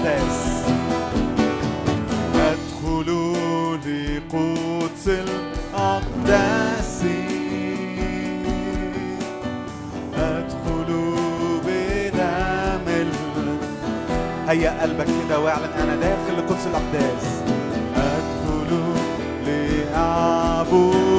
المقدس ادخلوا لقدس الأقداس. ادخلوا بدم هيا قلبك كده واعلن أنا داخل لقدس الأقداس. أدخل لأعبدك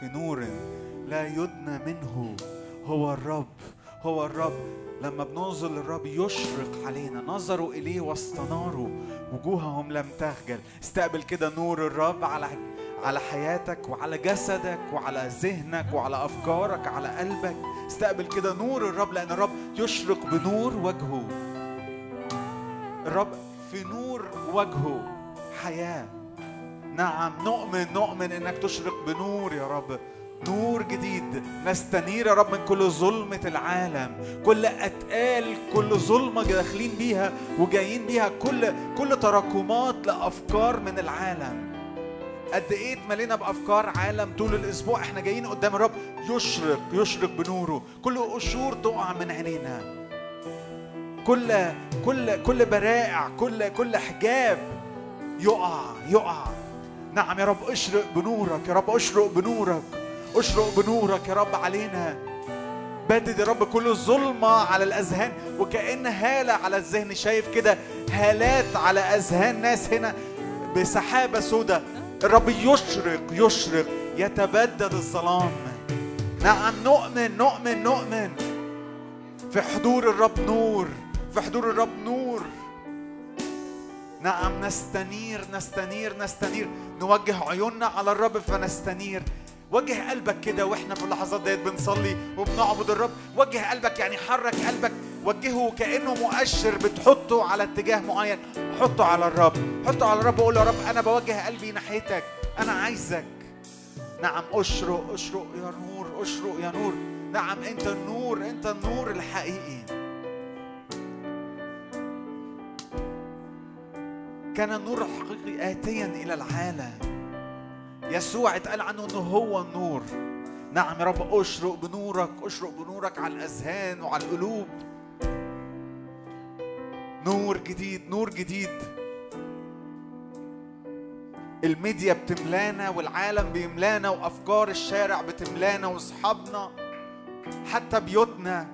في نور لا يدنى منه. هو الرب هو الرب. لما بننظر للرب يشرق علينا نظروا إليه واستناروا. وجوههم لم تخجل. استقبل كده نور الرب على على حياتك وعلى جسدك وعلى ذهنك وعلى أفكارك على قلبك. استقبل كده نور الرب لأن الرب يشرق بنور وجهه. الرب في نور وجهه. حياة. نعم نؤمن نؤمن إنك تشرق بنور يا رب. نور جديد. نستنير يا رب من كل ظلمة العالم. كل أتقال كل ظلمة داخلين بيها وجايين بيها كل كل تراكمات لأفكار من العالم. قد إيه اتملينا بأفكار عالم طول الأسبوع؟ إحنا جايين قدام الرب يشرق يشرق بنوره. كل قشور تقع من عينينا. كل كل كل برائع كل كل حجاب يقع يقع. نعم يا رب اشرق بنورك يا رب اشرق بنورك اشرق بنورك يا رب علينا. بدد يا رب كل ظلمة على الأذهان وكأن هالة على الذهن. شايف كده هالات على أذهان ناس هنا بسحابة سوداء الرب يشرق يشرق يتبدد الظلام. نعم نؤمن نؤمن نؤمن. في حضور الرب نور في حضور الرب نور. نعم نستنير نستنير نستنير. نوجه عيوننا على الرب فنستنير. وجه قلبك كده وإحنا في اللحظات ديت بنصلي وبنعبد الرب. وجه قلبك يعني حرك قلبك. وجهه كأنه مؤشر بتحطه على اتجاه معين. حطه على الرب. حطه على الرب وقول يا رب أنا بوجه قلبي ناحيتك. أنا عايزك. نعم أشرق أشرق يا نور أشرق يا نور. نعم أنت النور أنت النور الحقيقي. كان النور الحقيقي آتيا إلى العالم. يسوع اتقال عنه إنه هو النور. نعم يا رب أشرق بنورك أشرق بنورك على الأذهان وعلى القلوب. نور جديد نور جديد. الميديا بتملانا والعالم بيملانا وأفكار الشارع بتملانا وأصحابنا. حتى بيوتنا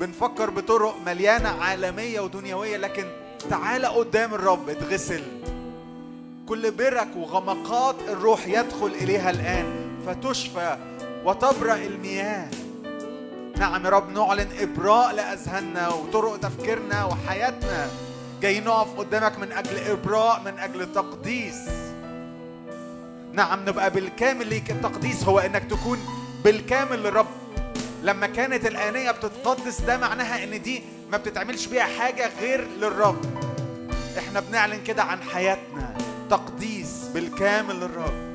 بنفكر بطرق مليانة عالمية ودنيوية لكن تعالى قدام الرب اتغسل. كل برك وغمقات الروح يدخل إليها الآن فتشفى وتبرأ المياه. نعم يا رب نعلن إبراء لأذهاننا وطرق تفكيرنا وحياتنا. جاي نقف قدامك من أجل إبراء من أجل تقديس. نعم نبقى بالكامل ليك. التقديس هو إنك تكون بالكامل للرب. لما كانت الآنية بتتقدس ده معناها إن دي ما بتتعملش بيها حاجة غير للرب. إحنا بنعلن كده عن حياتنا تقديس بالكامل للرب.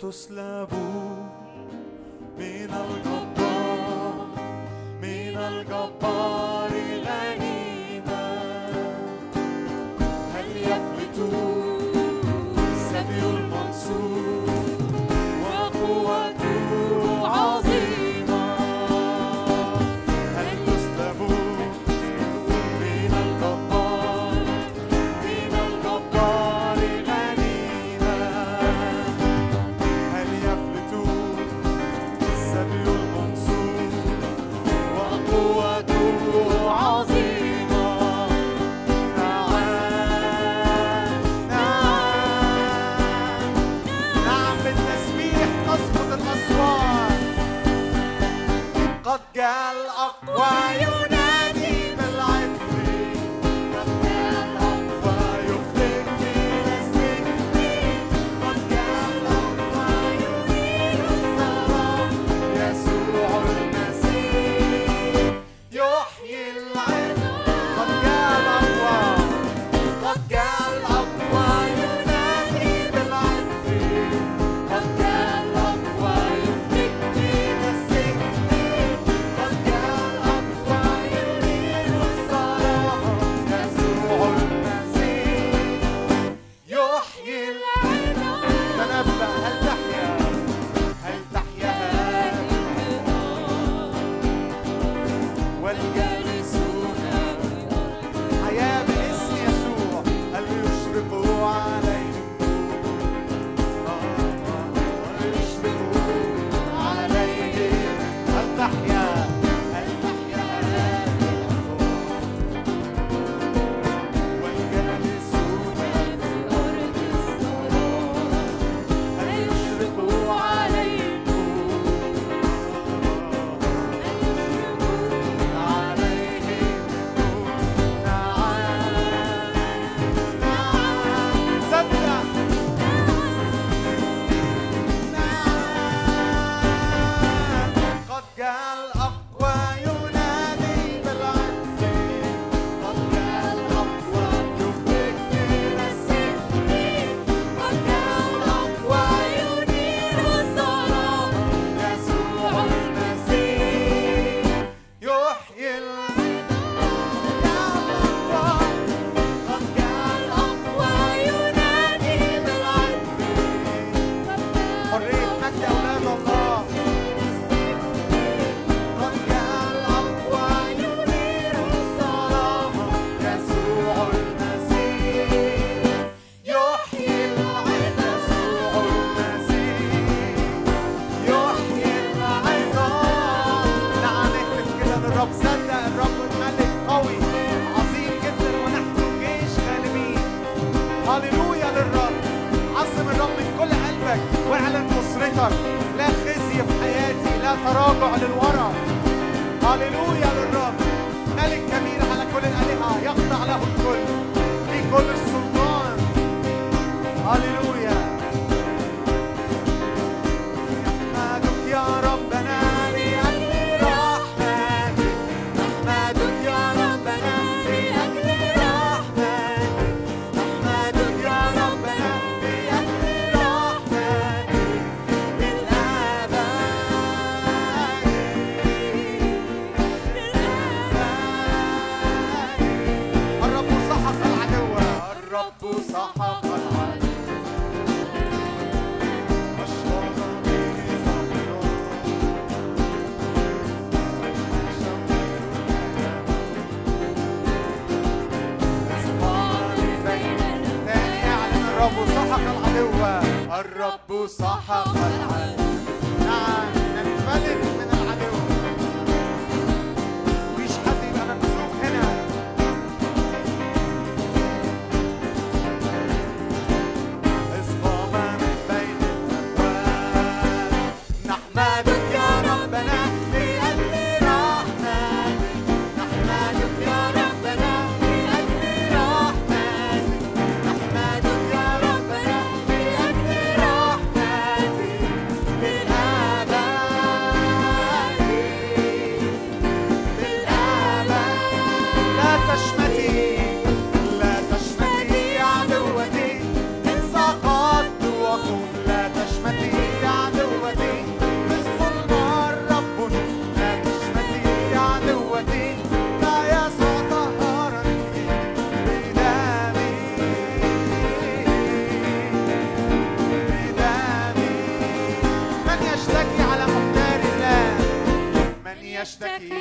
تسلب من الجبار من الجبار غنيمة هل يفلت الرب Becky.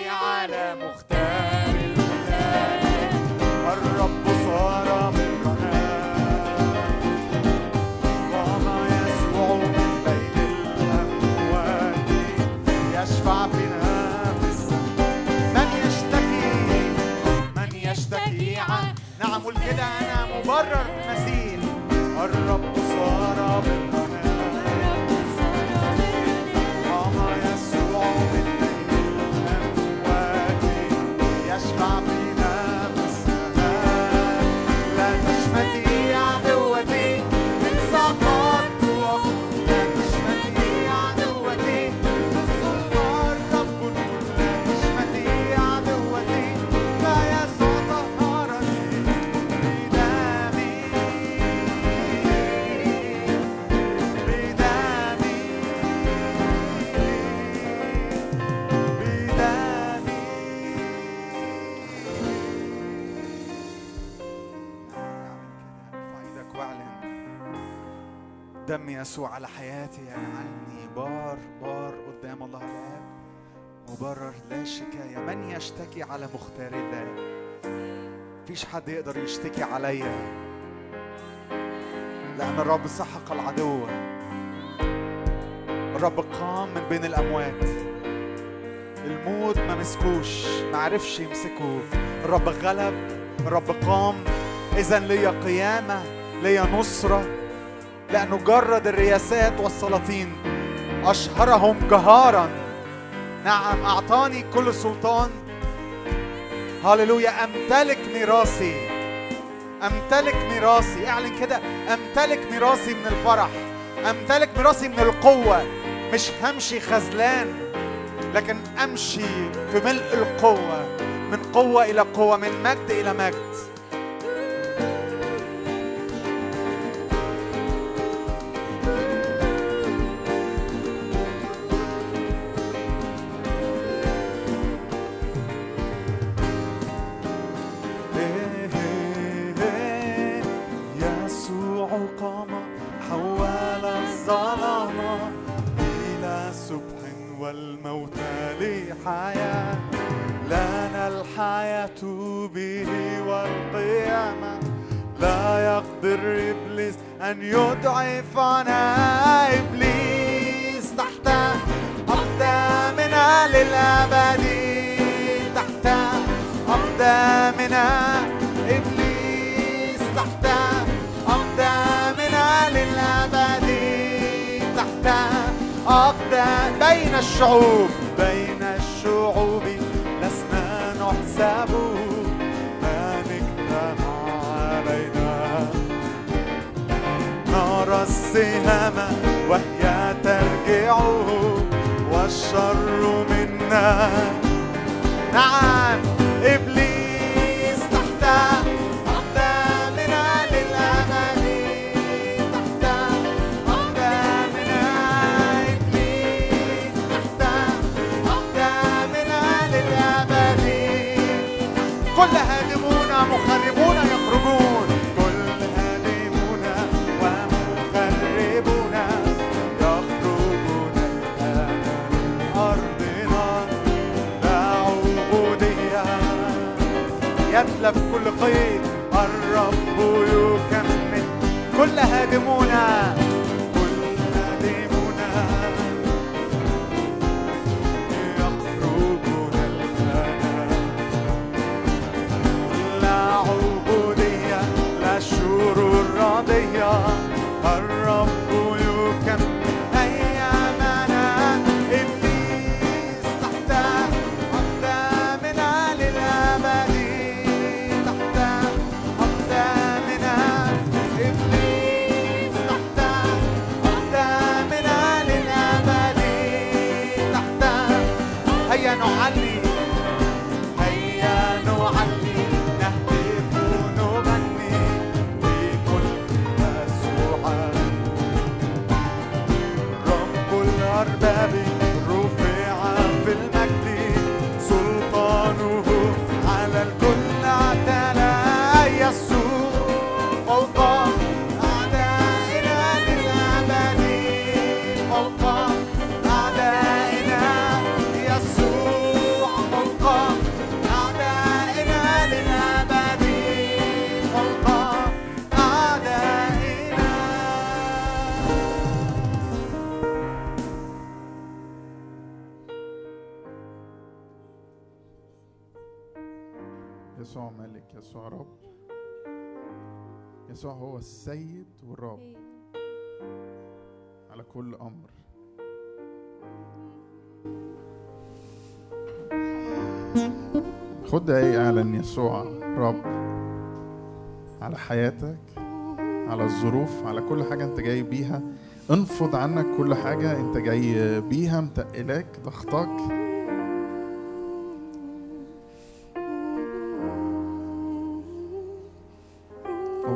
يسوع على حياتي اجعلني بار بار قدام الله الآب مبرر لا شكاية. من يشتكي على مختار الله؟ مفيش حد يقدر يشتكي عليا. لأن الرب سحق العدو. الرب قام من بين الأموات. الموت ما مسكوش ما عرفش يمسكه الرب غلب. الرب قام. إذا ليا قيامة ليا نصرة. لأنه جرد الرياسات والسلاطين. أشهرهم جهارا. نعم أعطاني كل سلطان. هللويا أمتلك ميراثي. أمتلك ميراثي. اعلن كده. أمتلك ميراثي من الفرح. أمتلك ميراثي من القوة. مش همشي خذلان لكن أمشي في ملء القوة. من قوة إلى قوة من مجد إلى مجد. السيد والرب على كل أمر. خد دقايق اعلن يسوع رب على حياتك على الظروف على كل حاجة أنت جاي بيها. انفض عنك كل حاجة أنت جاي بيها متقلاك ضغطك.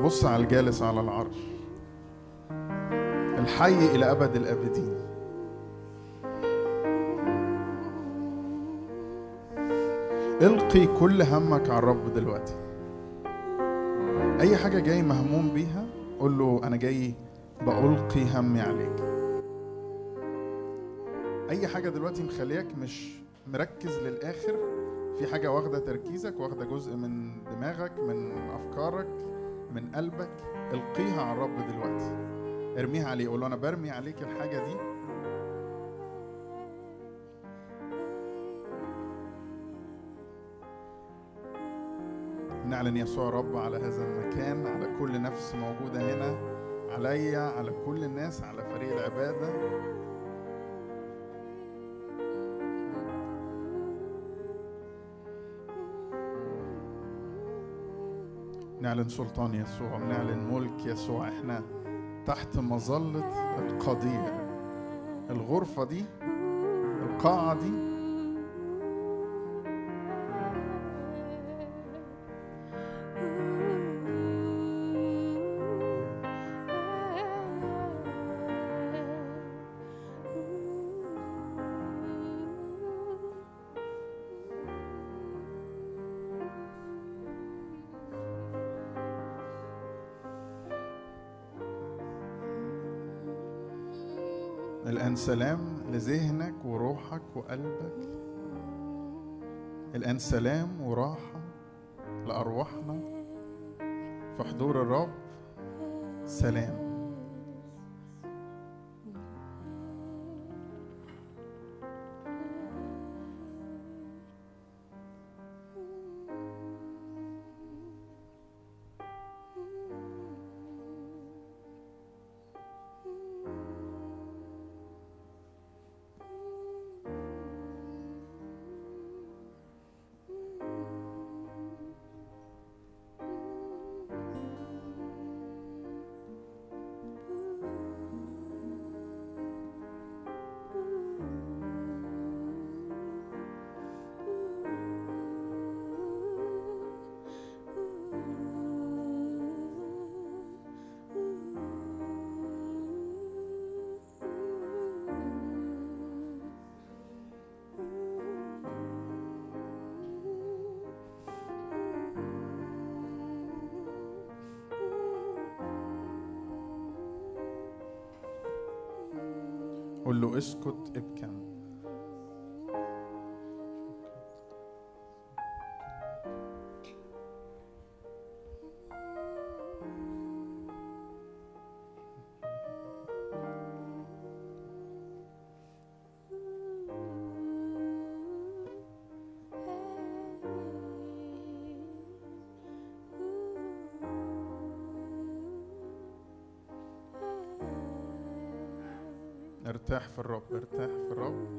وبص على الجالس على العرش. الحي إلى أبد الآبدين. القي كل همك على الرب دلوقتي. أي حاجة جاي مهموم بيها قول له أنا جاي بألقي همي عليك. أي حاجة دلوقتي مخليك مش مركز للآخر في حاجة واخدة تركيزك واخدة جزء من دماغك من أفكارك. من قلبك القيها على الرب دلوقتي. ارميها عليه قول له أنا برمي عليك الحاجة دي. نعلن يسوع رب على هذا المكان على كل نفس موجودة هنا عليا على كل الناس على فريق العبادة. نعلن سلطان يسوع نعلن ملك يسوع. إحنا تحت مظلة القضية. الغرفة دي القاعة دي الآن سلام لذهنك وروحك وقلبك. الآن سلام وراحة لأرواحنا. في حضور الرب سلام. اسكت ابكم ارتاح في الرب ارتاح في الرب.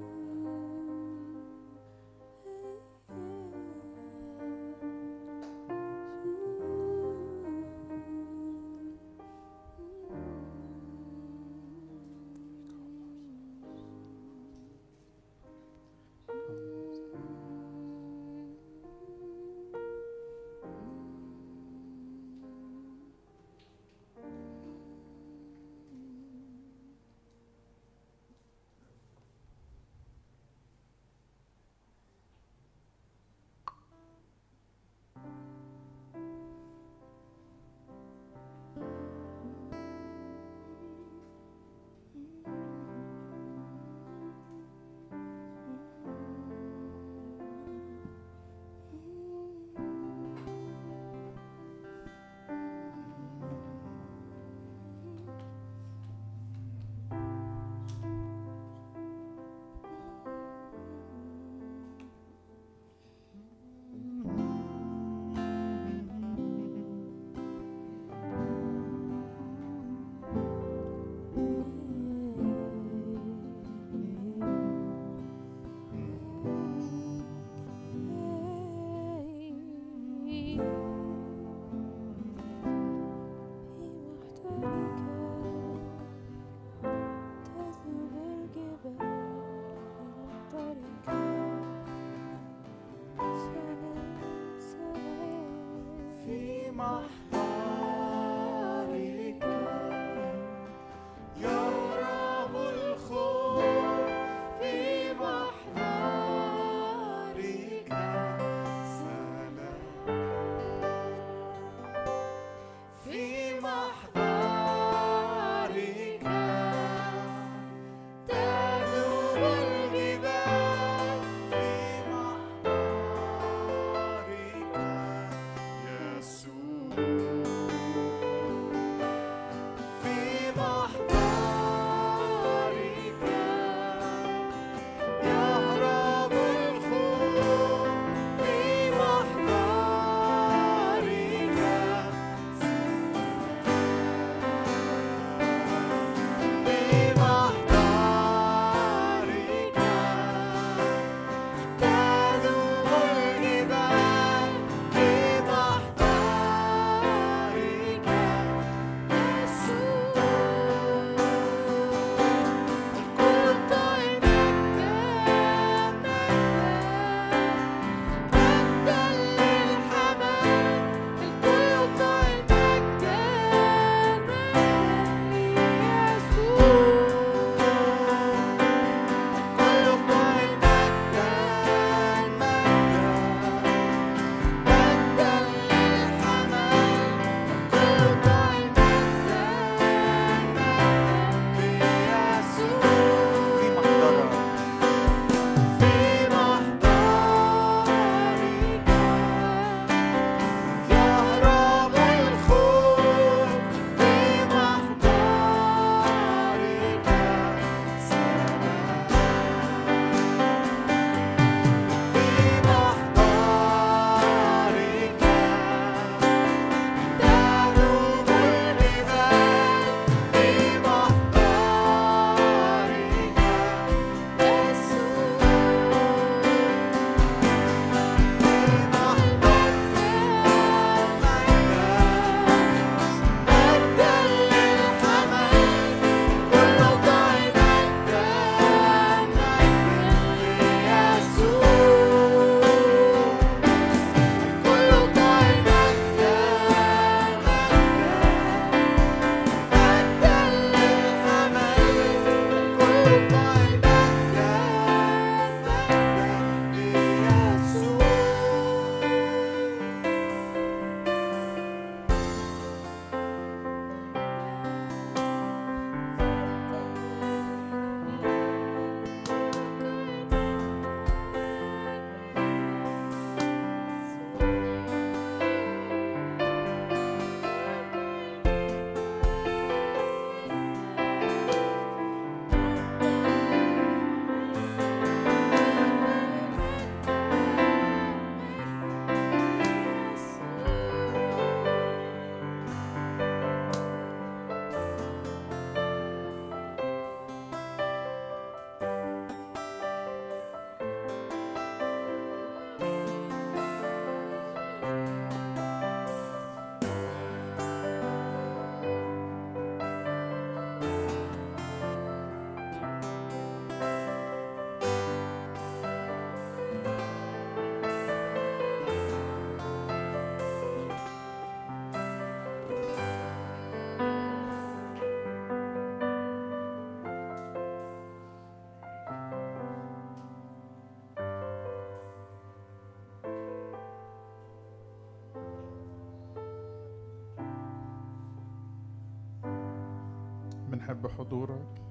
بنحب حضورك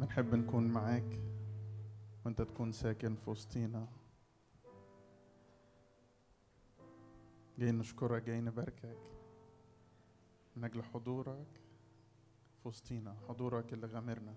بنحب نكون معاك وانت تكون ساكن في وسطينا. جاي نشكرك جاي نباركك. من أجل حضورك في وسطينا حضورك اللي غامرنا.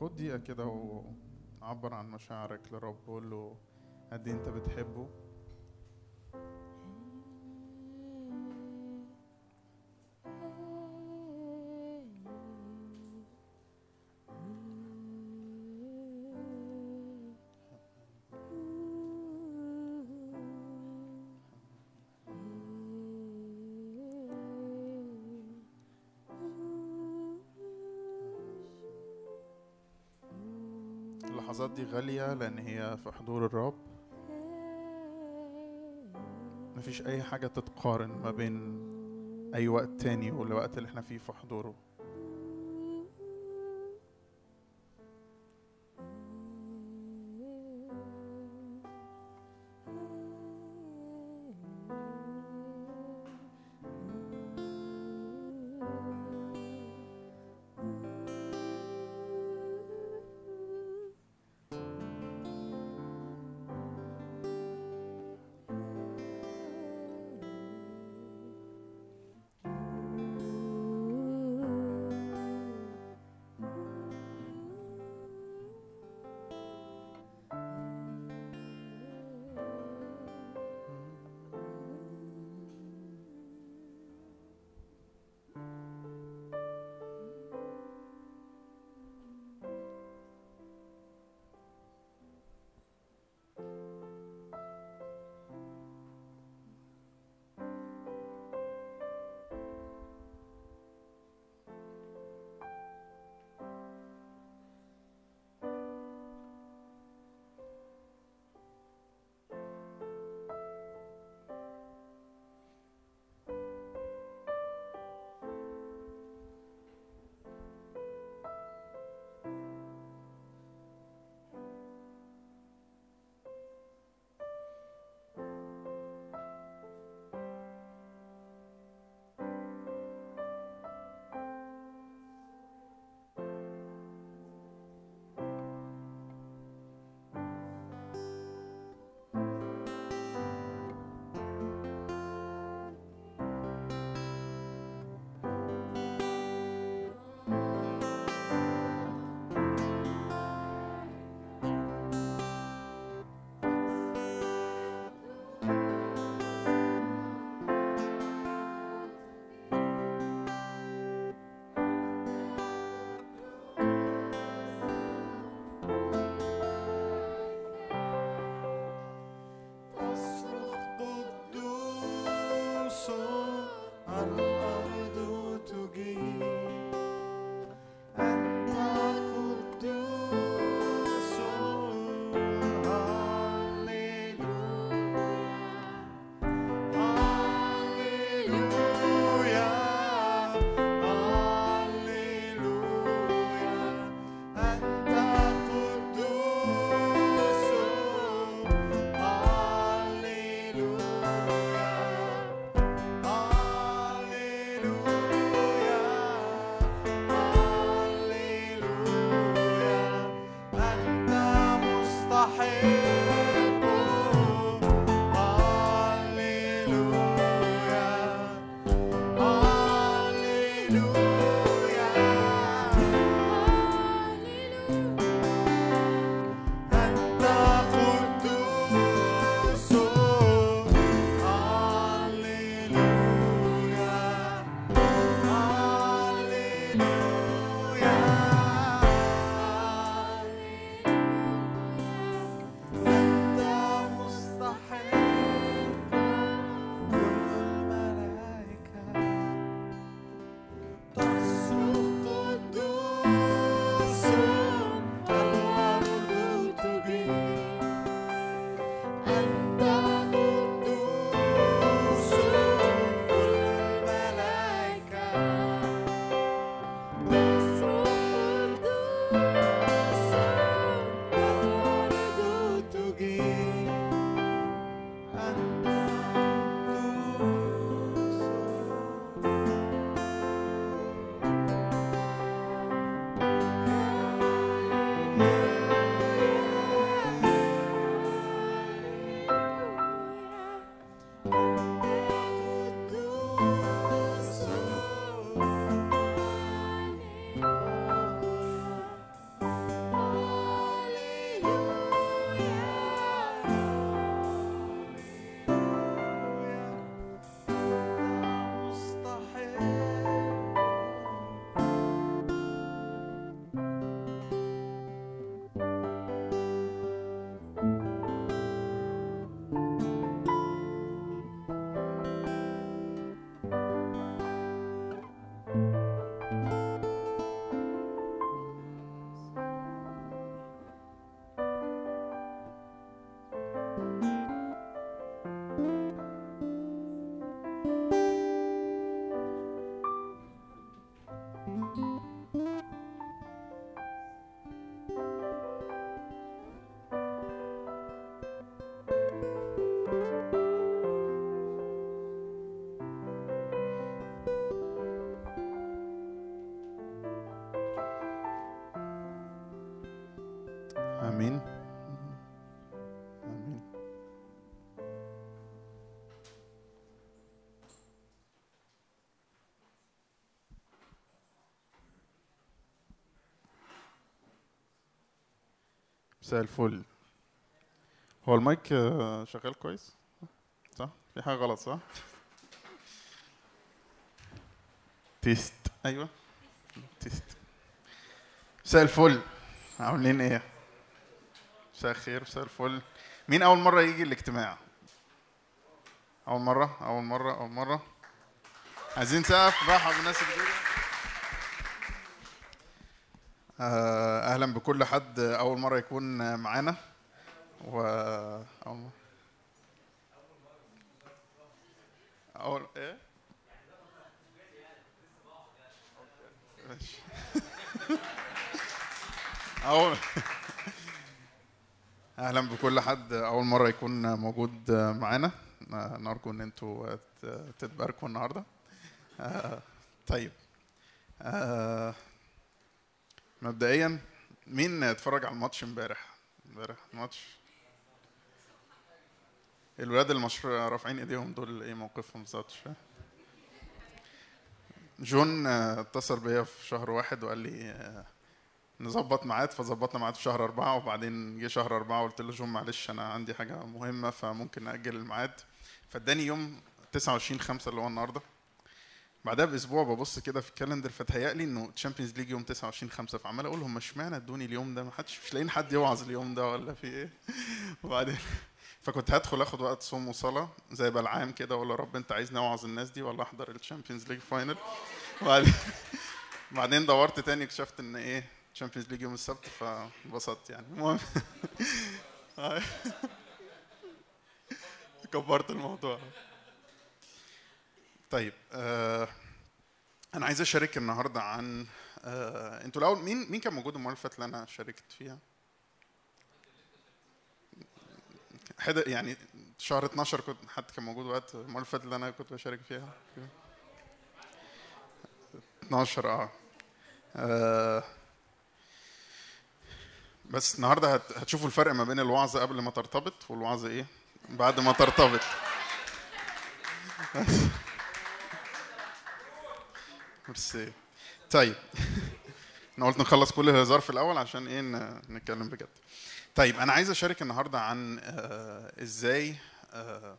خد دقيقة كده وعبر عن مشاعرك لرب قول له قد إيه أنت بتحبه. اللحظات دي غالية لأن هي في حضور الرب. مفيش أي حاجة تتقارن ما بين أي وقت تاني والوقت اللي إحنا فيه في حضوره. مساء الفل. هو المايك آه، شغال كويس؟ صح؟ في حاجة غلط صح؟ test. أيوه. test. مساء الفل. عاملين إيه؟ مساء الخير مساء الفل. مين أول مرة يجي الاجتماع؟ أول مرة؟ أول مرة؟ أول مرة؟ عايزين سقف؟ راحة بالناس اللي جاية آه، أهلا بكل حد أول مرة يكون معانا. و اول مره اول إيه؟ ماشي. اول أهلا بكل حد أول مرة يكون موجود معانا. نرجو إن أنتوا تتباركوا النهارده. آه، طيب. آه، مبدئيا مين اتفرج على الماتش امبارح؟ امبارح الماتش. الولاد المشروع رافعين ايديهم دول إيه موقفهم بالظبط. جون آه، اتصل بيا في شهر واحد وقال لي آه، نظبط ميعاد فظبطنا ميعاد في شهر أربعة وبعدين جه شهر أربعة وقلت له جون معلش أنا عندي حاجة مهمة فممكن نأجل الميعاد. فاداني يوم 29 5 اللي هو النهارده. بعدها بأسبوع ببص كده في ال calendar فتهيألي إنه Champions League يوم 29 5 فعمال أقول هم اشمعنى ادوني اليوم ده؟ ما حدش مش لاقيين حد يوعظ اليوم ده ولا في إيه. وبعدين فكنت هدخل آخد وقت صوم وصلاة زي بلعام كده أقول يا رب أنت عايزني أوعظ الناس دي ولا أحضر ال Champions League final وبعدين بعدين دورت تاني اكتشفت إن إيه Champions League يوم السبت فانبسطت يعني. المهم كبرت الموضوع. طيب آه أنا عايز أشارك النهارده عن آه أنتوا الأول مين مين كان موجود المرة اللي أنا شاركت فيها؟ حد يعني شهر 12 كنت حد كان موجود وقت المرة اللي أنا كنت بشارك فيها؟ 12 آه, آه بس النهارده هت- هتشوفوا الفرق ما بين الوعظ قبل ما ترتبط والوعظ إيه؟ بعد ما ترتبط. ميرسي. طيب. أنا قلت نخلص كل الهزار في الأول عشان إيه نتكلم بجد. طيب أنا عايز أشارك النهارده عن آه، إزاي آه،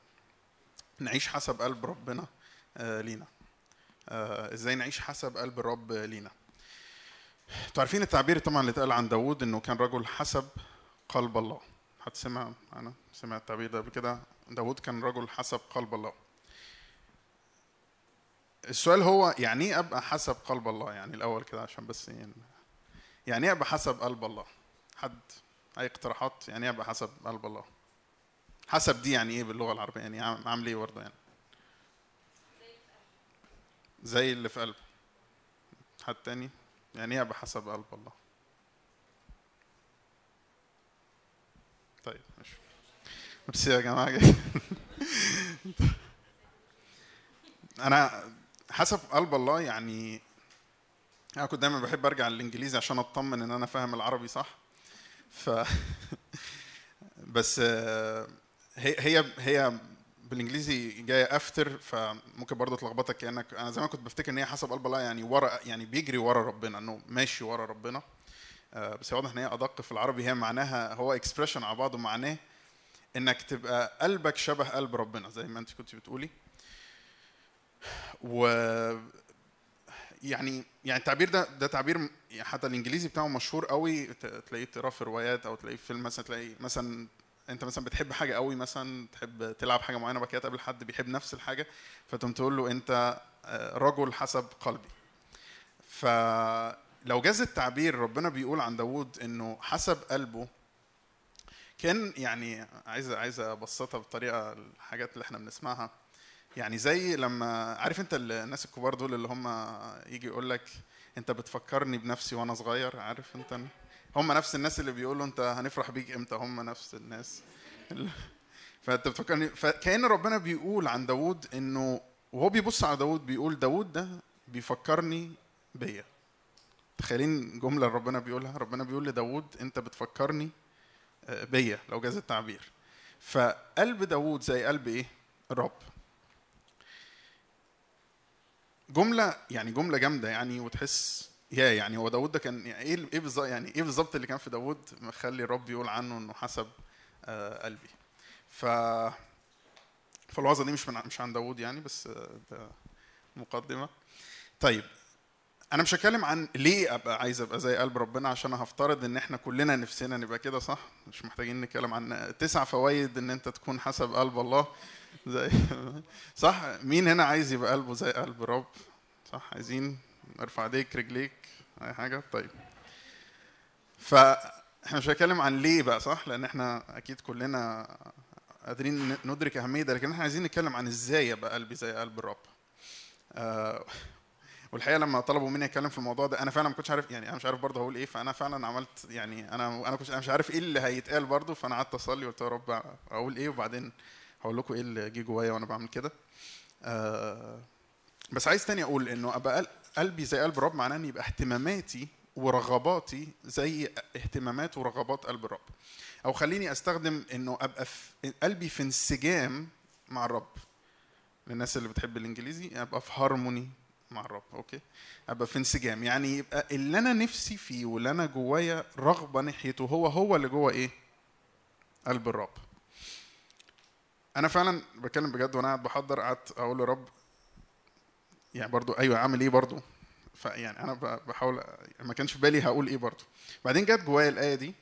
نعيش حسب قلب ربنا آه، لينا. إزاي نعيش حسب قلب الرب لينا. أنتوا عارفين التعبير طبعا اللي اتقال عن داوود إنه كان رجل حسب قلب الله. حد سمع؟ أنا سمع التعبير ده قبل كده. داوود كان رجل حسب قلب الله. السؤال هو يعني إيه أبقى حسب قلب الله؟ يعني الأول كده عشان بس يعني يعني إيه أبقى حسب قلب الله؟ حد؟ أي اقتراحات؟ يعني إيه أبقى حسب قلب الله؟ حسب دي يعني إيه باللغة العربية؟ يعني عام- عامل إيه برضه يعني؟ زي اللي في قلبه حد تاني؟ يعني إيه أبقى حسب قلب الله؟ طيب ماشي. ميرسي يا جماعة. أنا حسب قلب الله يعني أنا كنت دايما بحب أرجع للإنجليزي عشان أطمن إن أنا فاهم العربي صح. ف بس آه، هي هي هي بالإنجليزي جاية after فممكن برضه تلخبطك كأنك أنا زمان كنت بفتكر إن هي حسب قلب الله يعني ورا يعني بيجري ورا ربنا إنه ماشي ورا ربنا. آه، بس واضح إن هي أدق في العربي هي معناها هو expression على بعضه معناه إنك تبقى قلبك شبه قلب ربنا زي ما أنت كنت بتقولي. و يعني يعني التعبير ده ده تعبير يعني حتى الإنجليزي بتاعه مشهور قوي. تلاقيه تقراه في روايات أو تلاقيه في فيلم مثلا تلاقي مثلا أنت مثلا بتحب حاجة قوي مثلا تحب تلعب حاجة معينة وبعد كده تقابل حد بيحب نفس الحاجة فتقوم تقول له أنت آه، رجل حسب قلبي. فلو جاز التعبير ربنا بيقول عن داوود إنه حسب قلبه كان يعني عايز عايز أبسطها بطريقة الحاجات اللي إحنا بنسمعها. يعني زي لما عارف انت الناس الكبار دول اللي هم يجي يقول لك انت بتفكرني بنفسي وأنا صغير عارف انت؟ هم نفس الناس اللي بيقولوا انت هنفرح بيك إمتى؟ هم نفس الناس فانت بتفكرني فكأن ربنا بيقول عن داوود انه وهو بيبص على داوود بيقول داوود ده بيفكرني بيا. تخيلين جملة ربنا بيقولها ربنا بيقول لداوود انت بتفكرني آه، بيا لو جاز التعبير. فقلب داوود زي قلب إيه؟ الرب. جملة يعني جملة جامدة يعني وتحس يا يعني هو داوود ده كان يعني إيه إيه بالظبط يعني إيه بالظبط اللي كان في داوود مخلي الرب يقول عنه إنه حسب آه قلبي. ف فالوعظة دي مش من مش عن داوود يعني بس آه، ده مقدمة. طيب أنا مش هتكلم عن ليه أبقى عايز أبقى زي قلب ربنا عشان هفترض إن إحنا كلنا نفسنا نبقى كده صح؟ مش محتاجين نتكلم عن تسع فوائد إن أنت تكون حسب قلب الله. زي صح مين هنا عايز يبقى قلبه زي قلب رب؟ صح عايزين ارفع ايديك رجليك أي حاجة؟ طيب. فاحنا مش هنتكلم عن ليه بقى صح؟ لأن إحنا أكيد كلنا قادرين ندرك أهمية ده لكن إحنا عايزين نتكلم عن إزاي ابقى قلبي زي قلب الرب. آه والحقيقة لما طلبوا مني أتكلم في الموضوع ده أنا فعلا ما كنتش عارف يعني أنا مش عارف برضه هقول إيه فأنا فعلا عملت يعني أنا أنا كنت أنا مش عارف إيه اللي هيتقال برضه فأنا قعدت أصلي وقلت يا رب أقول إيه وبعدين هقول لكم إيه اللي جه جوايا وأنا بعمل كده. آه بس عايز تاني أقول إنه أبقى قل- قلبي زي قلب الرب معناه إن يبقى اهتماماتي ورغباتي زي اهتمامات ورغبات قلب الرب. أو خليني أستخدم إنه أبقى في قلبي في انسجام مع الرب. للناس اللي بتحب الإنجليزي أبقى في هارموني مع الرب okay؟ أبقى في انسجام. يعني يبقى اللي أنا نفسي فيه واللي أنا جوايا رغبة ناحيته هو هو اللي جوه إيه؟ قلب الرب. أنا فعلا بتكلم بجد وأنا قاعد بحضر قعدت أقول لرب يعني برضو أيوه أعمل إيه برضو؟ فيعني أنا بحاول ما كانش في بالي هقول إيه برضو. بعدين جت جوايا الآية دي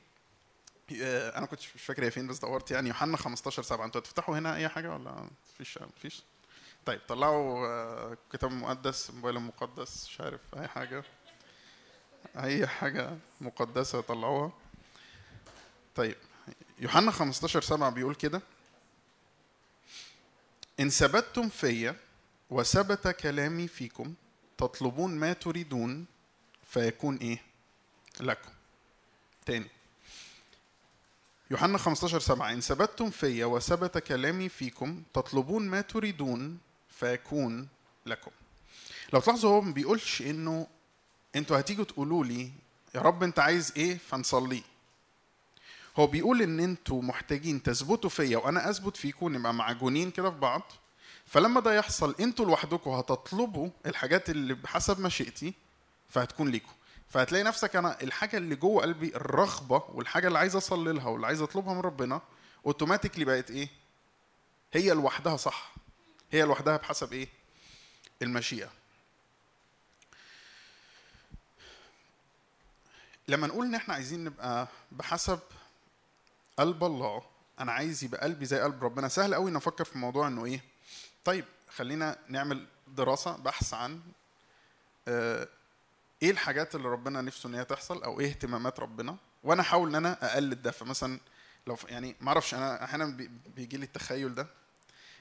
آه، أنا كنت مش فاكر هي فين بس دورت يعني يوحنا 15 7 أنتوا هتفتحوا هنا أي حاجة ولا؟ مفيش مفيش. طيب طلعوا آه، كتاب مقدس موبايل مقدس مش عارف أي حاجة. أي حاجة مقدسة طلعوها. طيب يوحنا 15 7 بيقول كده. إن ثبتتم فيا وثبت كلامي فيكم تطلبون ما تريدون فيكون إيه؟ لكم. تاني. يوحنا 15 7 إن ثبتتم فيا وثبت كلامي فيكم تطلبون ما تريدون فيكون لكم. لو تلاحظوا هو ما بيقولش إنه أنتوا هتيجوا تقولوا لي يا رب أنت عايز إيه؟ فنصليه. هو بيقول إن أنتوا محتاجين تثبتوا فيا وأنا أثبت فيكم نبقى معجونين كده في بعض. فلما ده يحصل أنتوا لوحدكم هتطلبوا الحاجات اللي بحسب مشيئتي فهتكون ليكم. فهتلاقي نفسك أنا الحاجة اللي جوه قلبي الرغبة والحاجة اللي عايز اصلي لها واللي عايز أطلبها من ربنا اوتوماتيكلي بقت إيه؟ هي لوحدها صح. هي لوحدها بحسب إيه؟ المشيئة. لما نقول إن إحنا عايزين نبقى بحسب قلب الله. أنا عايز يبقى قلبي زي قلب ربنا. سهل قوي نفكر في موضوع إنه إيه. طيب خلينا نعمل دراسة بحث عن آه، إيه الحاجات اللي ربنا نفسه إن هي تحصل أو إيه اهتمامات ربنا. وأنا أحاول إن أنا أقلد ده. فمثلا لو يعني ما أعرفش أنا أحيانا بي- بيجي لي التخيل ده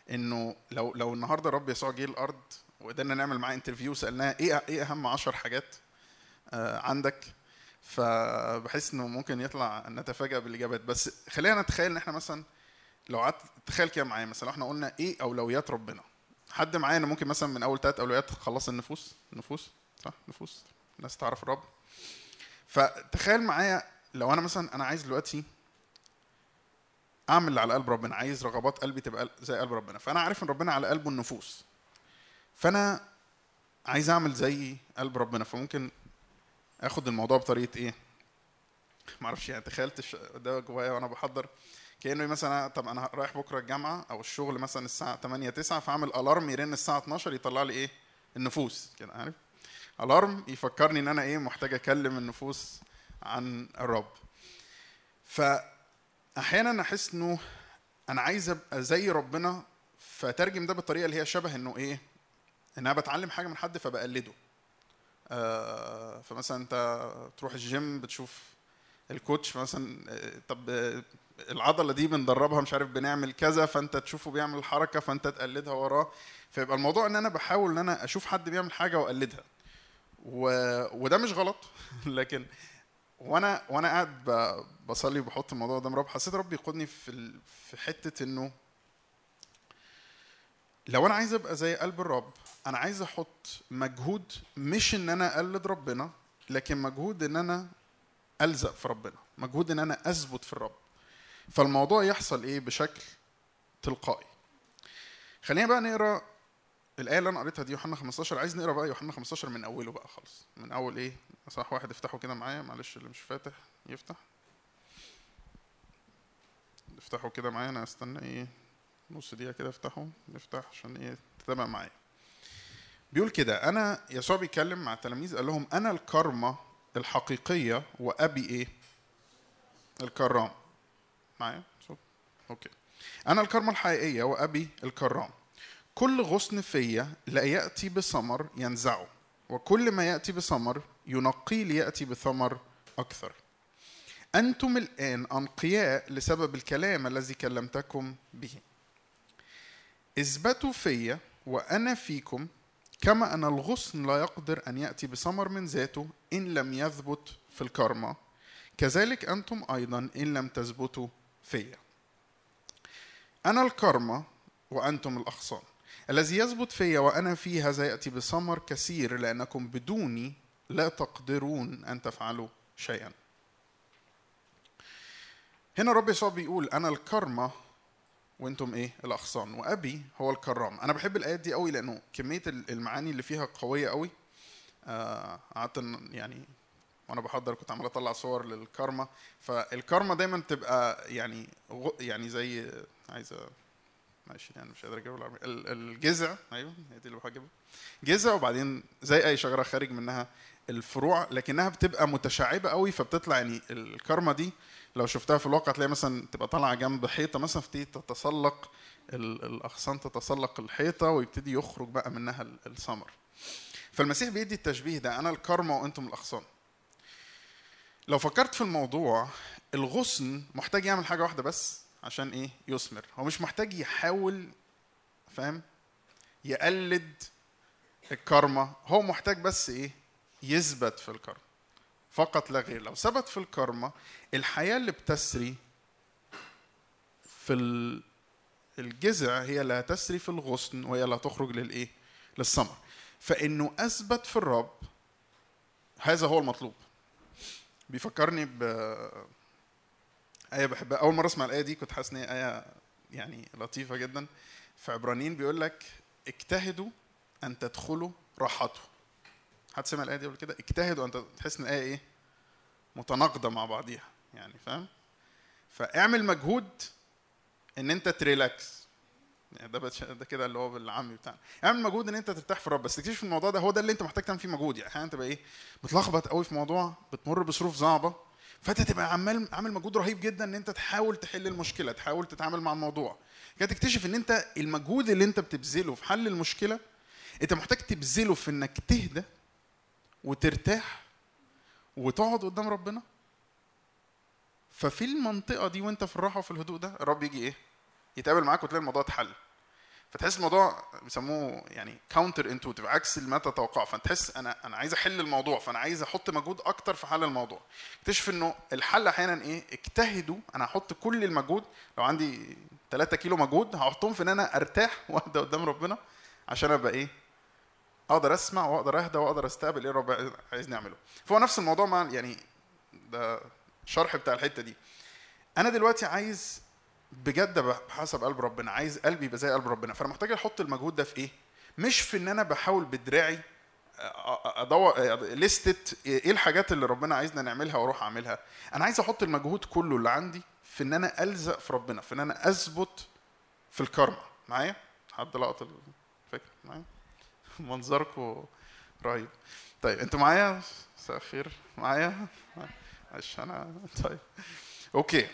إنه لو لو النهارده الرب يسوع جه الأرض وقدرنا نعمل معاه interview سألناه إيه إيه أهم عشر حاجات آه، عندك؟ فبحس إنه ممكن يطلع نتفاجأ بالإجابات. بس خلينا نتخيل إن إحنا مثلا لو قعدت تخيل كده معايا مثلا إحنا قلنا إيه أولويات ربنا؟ حد معانا ممكن مثلا من أول ثلاث أولويات خلص النفوس النفوس صح؟ نفوس الناس تعرف الرب. فتخيل معايا لو أنا مثلا أنا عايز دلوقتي أعمل اللي على قلب ربنا عايز رغبات قلبي تبقى زي قلب ربنا. فأنا عارف إن ربنا على قلبه النفوس. فأنا عايز أعمل زي قلب ربنا. فممكن آخد الموضوع بطريقة إيه؟ معرفش يعني تخيلت ده جوايا وأنا بحضر. كأنه مثلا طب أنا رايح بكرة الجامعة أو الشغل مثلا الساعة 8 9 فأعمل alarm يرن الساعة 12 يطلع لي إيه؟ النفوس كده عارف؟ ال alarm يفكرني إن أنا إيه محتاج أكلم النفوس عن الرب. فأحيانا أحس إنه أنا عايز أبقى زي ربنا فترجم ده بالطريقة اللي هي شبه إنه إيه إن أنا بتعلم حاجة من حد فبقلده. فمثلا أنت تروح الجيم بتشوف الكوتش مثلا آه، طب آه، العضلة دي بندربها مش عارف بنعمل كذا فأنت تشوفه بيعمل حركة فأنت تقلدها وراه فيبقى الموضوع إن أنا بحاول إن أنا أشوف حد بيعمل حاجة وأقلدها و... وده مش غلط لكن وأنا وأنا قاعد. بصلي وبحط الموضوع قدام رب حسيت رب يقودني في ال... في حتة إنه لو أنا عايز أبقى زي قلب الرب أنا عايز أحط مجهود مش إن أنا أقلد ربنا لكن مجهود إن أنا ألزق في ربنا مجهود إن أنا أثبت في الرب. فالموضوع يحصل إيه بشكل تلقائي؟ خلينا بقى نقرأ الآية اللي أنا قريتها دي يوحنا 15 عايز نقرأ بقى يوحنا 15 من أوله بقى خالص. من أول إيه؟ صح واحد افتحوا كده معايا. معلش اللي مش فاتح يفتح. افتحوا كده معايا أنا استنى إيه؟ نص دقيقة كده افتحوا نفتح عشان إيه تتابع معايا. بيقول كده أنا يسوع بيتكلم مع التلاميذ قال لهم أنا الكرمة الحقيقية وأبي إيه؟ الكرام. معايا؟ أوكي أنا الكرمة الحقيقية وأبي الكرام. كل غصن فيا لا يأتي بثمر ينزعه وكل ما يأتي بثمر ينقيه ليأتي بثمر أكثر. أنتم الآن أنقياء لسبب الكلام الذي كلمتكم به. إثبتوا فيا وأنا فيكم كما أن الغصن لا يقدر أن يأتي بثمر من ذاته إن لم يثبت في الكرمة. كذلك أنتم أيضا إن لم تثبتوا فيا. أنا الكرمة وأنتم الأغصان. الذي يثبت فيا وأنا فيه هذا ياتي بثمر كثير لأنكم بدوني لا تقدرون أن تفعلوا شيئا. هنا رب يسوع بيقول أنا الكرمة وأنتم إيه الاغصان وابي هو الكرام. أنا بحب الآيات دي قوي لأنه كمية المعاني اللي فيها قوية قوي. آه، قعدت إن- يعني وأنا بحضر كنت عمال أطلع صور للكارما. فالكارما دايما تبقى يعني يعني زي عايزه ماشي يعني مش قادر اجيبها بالعربي ال- الجذع. أيوه هي دي اللي بحجبها جذع وبعدين زي أي شجرة خارج منها الفروع لكنها بتبقى متشعبة قوي فبتطلع يعني الكارما دي لو شفتها في الواقع تلاقي مثلا تبقى طالعة جنب حيطة مثلا فتبتدي تتسلق ال- الأغصان تتسلق الحيطة ويبتدي يخرج بقى منها ال- الثمر فالمسيح بيدي التشبيه ده أنا الكرمه وأنتم الأغصان. لو فكرت في الموضوع الغصن محتاج يعمل حاجة واحدة بس عشان إيه؟ يثمر. هو مش محتاج يحاول فاهم؟ يقلد الكرمه هو محتاج بس إيه؟ يثبت في الكرمه فقط لا غير. لو ثبت في الكرمة الحياة اللي بتسري في ال- الجذع هي اللي هتسري في الغصن وهي اللي هتخرج للإيه؟ للثمر فإنه أثبت في الرب هذا هو المطلوب. بيفكرني ب آية بحبها. أول مرة أسمع الآية دي كنت حاسس إن هي آية يعني لطيفة جدا. في عبرانيين بيقول لك اجتهدوا أن تدخلوا راحته حد سمع الآية دي قبل كده اجتهدوا أن تد- تحس إن الآية إيه؟ متناقضة مع بعضيها يعني فاهم؟ فاعمل مجهود إن أنت تريلاكس. يعني ده. ده كده اللي هو بالعامي بتاعنا. اعمل مجهود إن أنت ترتاح في الرب. بس تكتشف الموضوع ده هو ده اللي أنت محتاج تعمل فيه مجهود. يعني أحيانا تبقى إيه؟ متلخبط قوي في موضوع بتمر بظروف صعبة فأنت تبقى عمال عامل مجهود رهيب جدا إن أنت تحاول تحل المشكلة تحاول تتعامل مع الموضوع. كده تكتشف إن أنت المجهود اللي أنت بتبذله في حل المشكلة أنت محتاج تبذله في إنك تهدى وترتاح وتقعد قدام ربنا. ففي المنطقة دي وانت في الراحة وفي الهدوء ده الرب يجي إيه؟ يتقابل معاك وتلاقي الموضوع اتحل. فتحس الموضوع بيسموه يعني counterintuitive عكس ما تتوقع فتحس أنا أنا عايز أحل الموضوع فأنا عايز أحط مجهود أكتر في حل الموضوع. اكتشف إنه الحل أحيانا إيه؟ اجتهدوا. أنا هحط كل المجهود. لو عندي 3 كيلو مجهود هحطهم في إن أنا أرتاح واهدى قدام ربنا عشان أبقى إيه؟ أقدر أسمع وأقدر أهدى وأقدر أستقبل إيه الرب عايزني أعمله. فهو نفس الموضوع مع يعني ده شرح بتاع الحتة دي. أنا دلوقتي عايز بجد بحسب قلب ربنا عايز قلبي يبقى زي قلب ربنا. فأنا محتاج أحط المجهود ده في إيه؟ مش في إن أنا بحاول بدراعي ادور لستة إيه الحاجات اللي ربنا عايزنا نعملها وأروح اعملها أنا عايز أحط المجهود كله اللي عندي في ان أنا الزق في ربنا في ان أنا اثبت في الكرمة معايا حد لقط الفكرة معايا منظركم رهيب. طيب أنتوا معايا؟ مساء الخير. معايا؟ عشان أنا طيب. أوكي.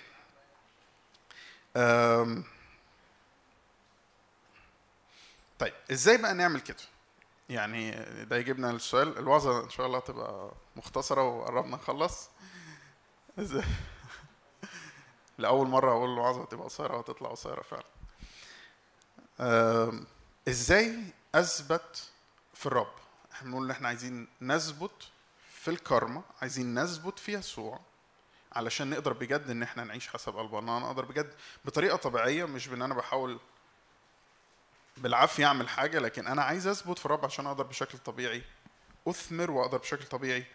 أم. طيب إزاي بقى نعمل كده؟ يعني ده يجيبنا للسؤال. الوعظة إن شاء الله تبقى مختصرة وقربنا نخلص. لأول مرة أقول الوعظة تبقى قصيرة وهتطلع قصيرة فعلا. إزاي أثبت في الرب. إحنا بنقول إن إحنا عايزين نثبت في الكرمة عايزين نثبت في يسوع علشان نقدر بجد إن إحنا نعيش حسب قلبنا نقدر بجد بطريقة طبيعية مش بإن أنا بحاول بالعافية أعمل حاجة لكن أنا عايز أثبت في الرب عشان أقدر بشكل طبيعي أثمر وأقدر بشكل طبيعي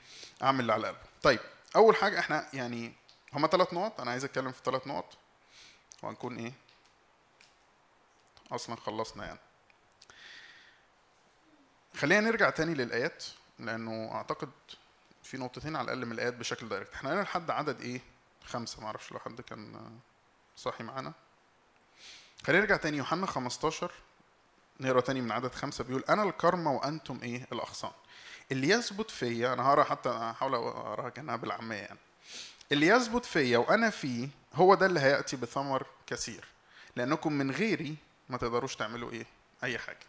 أعمل اللي على قلبي طيب أول حاجة إحنا يعني هما ثلاث نقط أنا عايز أتكلم في ثلاث نقط. وهنكون إيه؟ أصلا خلصنا يعني. خلينا نرجع تاني للآيات لأنه أعتقد في نقطتين على الأقل من الآيات بشكل دايركت. إحنا قلنا لحد عدد إيه؟ خمسة. معرفش لو حد كان صاحي معانا. خلينا نرجع تاني. يوحنا 15 نقرأ تاني من عدد خمسة. بيقول أنا الكرمة وأنتم إيه؟ الاغصان اللي يثبت فيا أنا هقرأ حتى هحاول أقرأها كأنها بالعامية يعني. اللي يثبت فيا وأنا فيه هو ده اللي هيأتي بثمر كثير. لأنكم من غيري ما تقدروش تعملوا إيه؟ أي حاجة.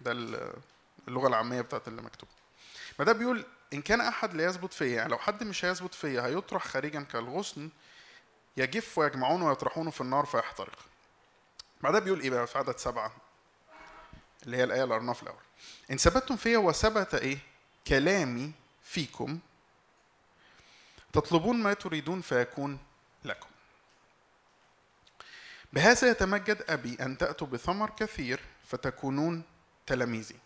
ده اللغة العامية بتاعت اللي مكتوب. ما ده بيقول إن كان أحد لا يثبت فيا يعني لو حد مش هيثبت فيا هيطرح خارجا كالغصن يجف ويجمعونه ويطرحونه في النار فيحترق. بعدها بيقول إيه بقى في عدد سبعة؟ اللي هي الآية اللي في الأول. إن ثبتتم فيا وثبت إيه؟ كلامي فيكم. تطلبون ما تريدون فيكون لكم. بهذا يتمجد أبي أن تأتوا بثمر كثير فتكونون تلاميذي.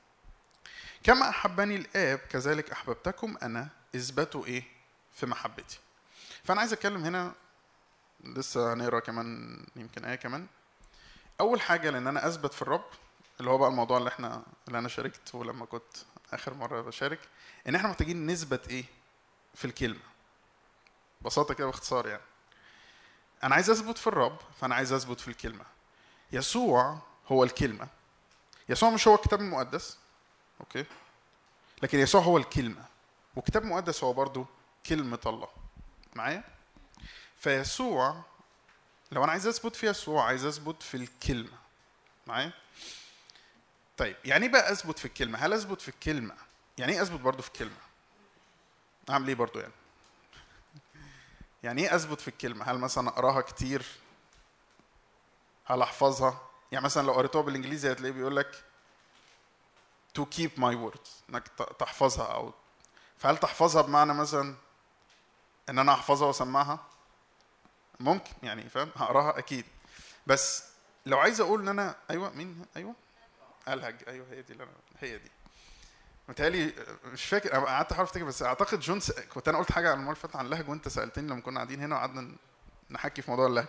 كما أحبني الآب كذلك أحببتكم أنا اثبتوا إيه؟ في محبتي. فأنا عايز أتكلم هنا لسه هنقرأ كمان يمكن آية كمان. أول حاجة لأن أنا أثبت في الرب اللي هو بقى الموضوع اللي إحنا اللي أنا شاركته لما كنت آخر مرة بشارك إن إحنا محتاجين نثبت إيه؟ في الكلمة. ببساطة كده باختصار يعني. أنا عايز أثبت في الرب فأنا عايز أثبت في الكلمة. يسوع هو الكلمة. يسوع مش هو الكتاب المقدس. أوكي؟ لكن يسوع هو الكلمة. والكتاب المقدس هو برضو كلمة الله. معايا؟ فيسوع لو أنا عايز أثبت في يسوع عايز أثبت في الكلمة. معايا؟ طيب يعني إيه بقى أثبت في الكلمة؟ هل أثبت في الكلمة؟ يعني إيه أثبت برضو في الكلمة؟ أعمل إيه برضو يعني؟ يعني إيه أثبت في الكلمة؟ هل مثلا أقراها كتير؟ هل أحفظها؟ يعني مثلا لو قريتوها بالإنجليزي هتلاقيه بيقول لك to keep my words إنك تحفظها أو فهل تحفظها بمعنى مثلا إن أنا أحفظها وأسمعها؟ ممكن يعني فاهم؟ هقراها أكيد. بس لو عايز أقول إن أنا أيوه مين؟ أيوه؟ الهج أيوه هي دي اللي أنا هي دي. متهيألي مش فاكر أنا قعدت أحاول أفتكر بس أعتقد جون. كنت أنا قلت حاجة على المرة اللي عن اللهج وأنت سألتني لما كنا قاعدين هنا وقعدنا نحكي في موضوع اللهج.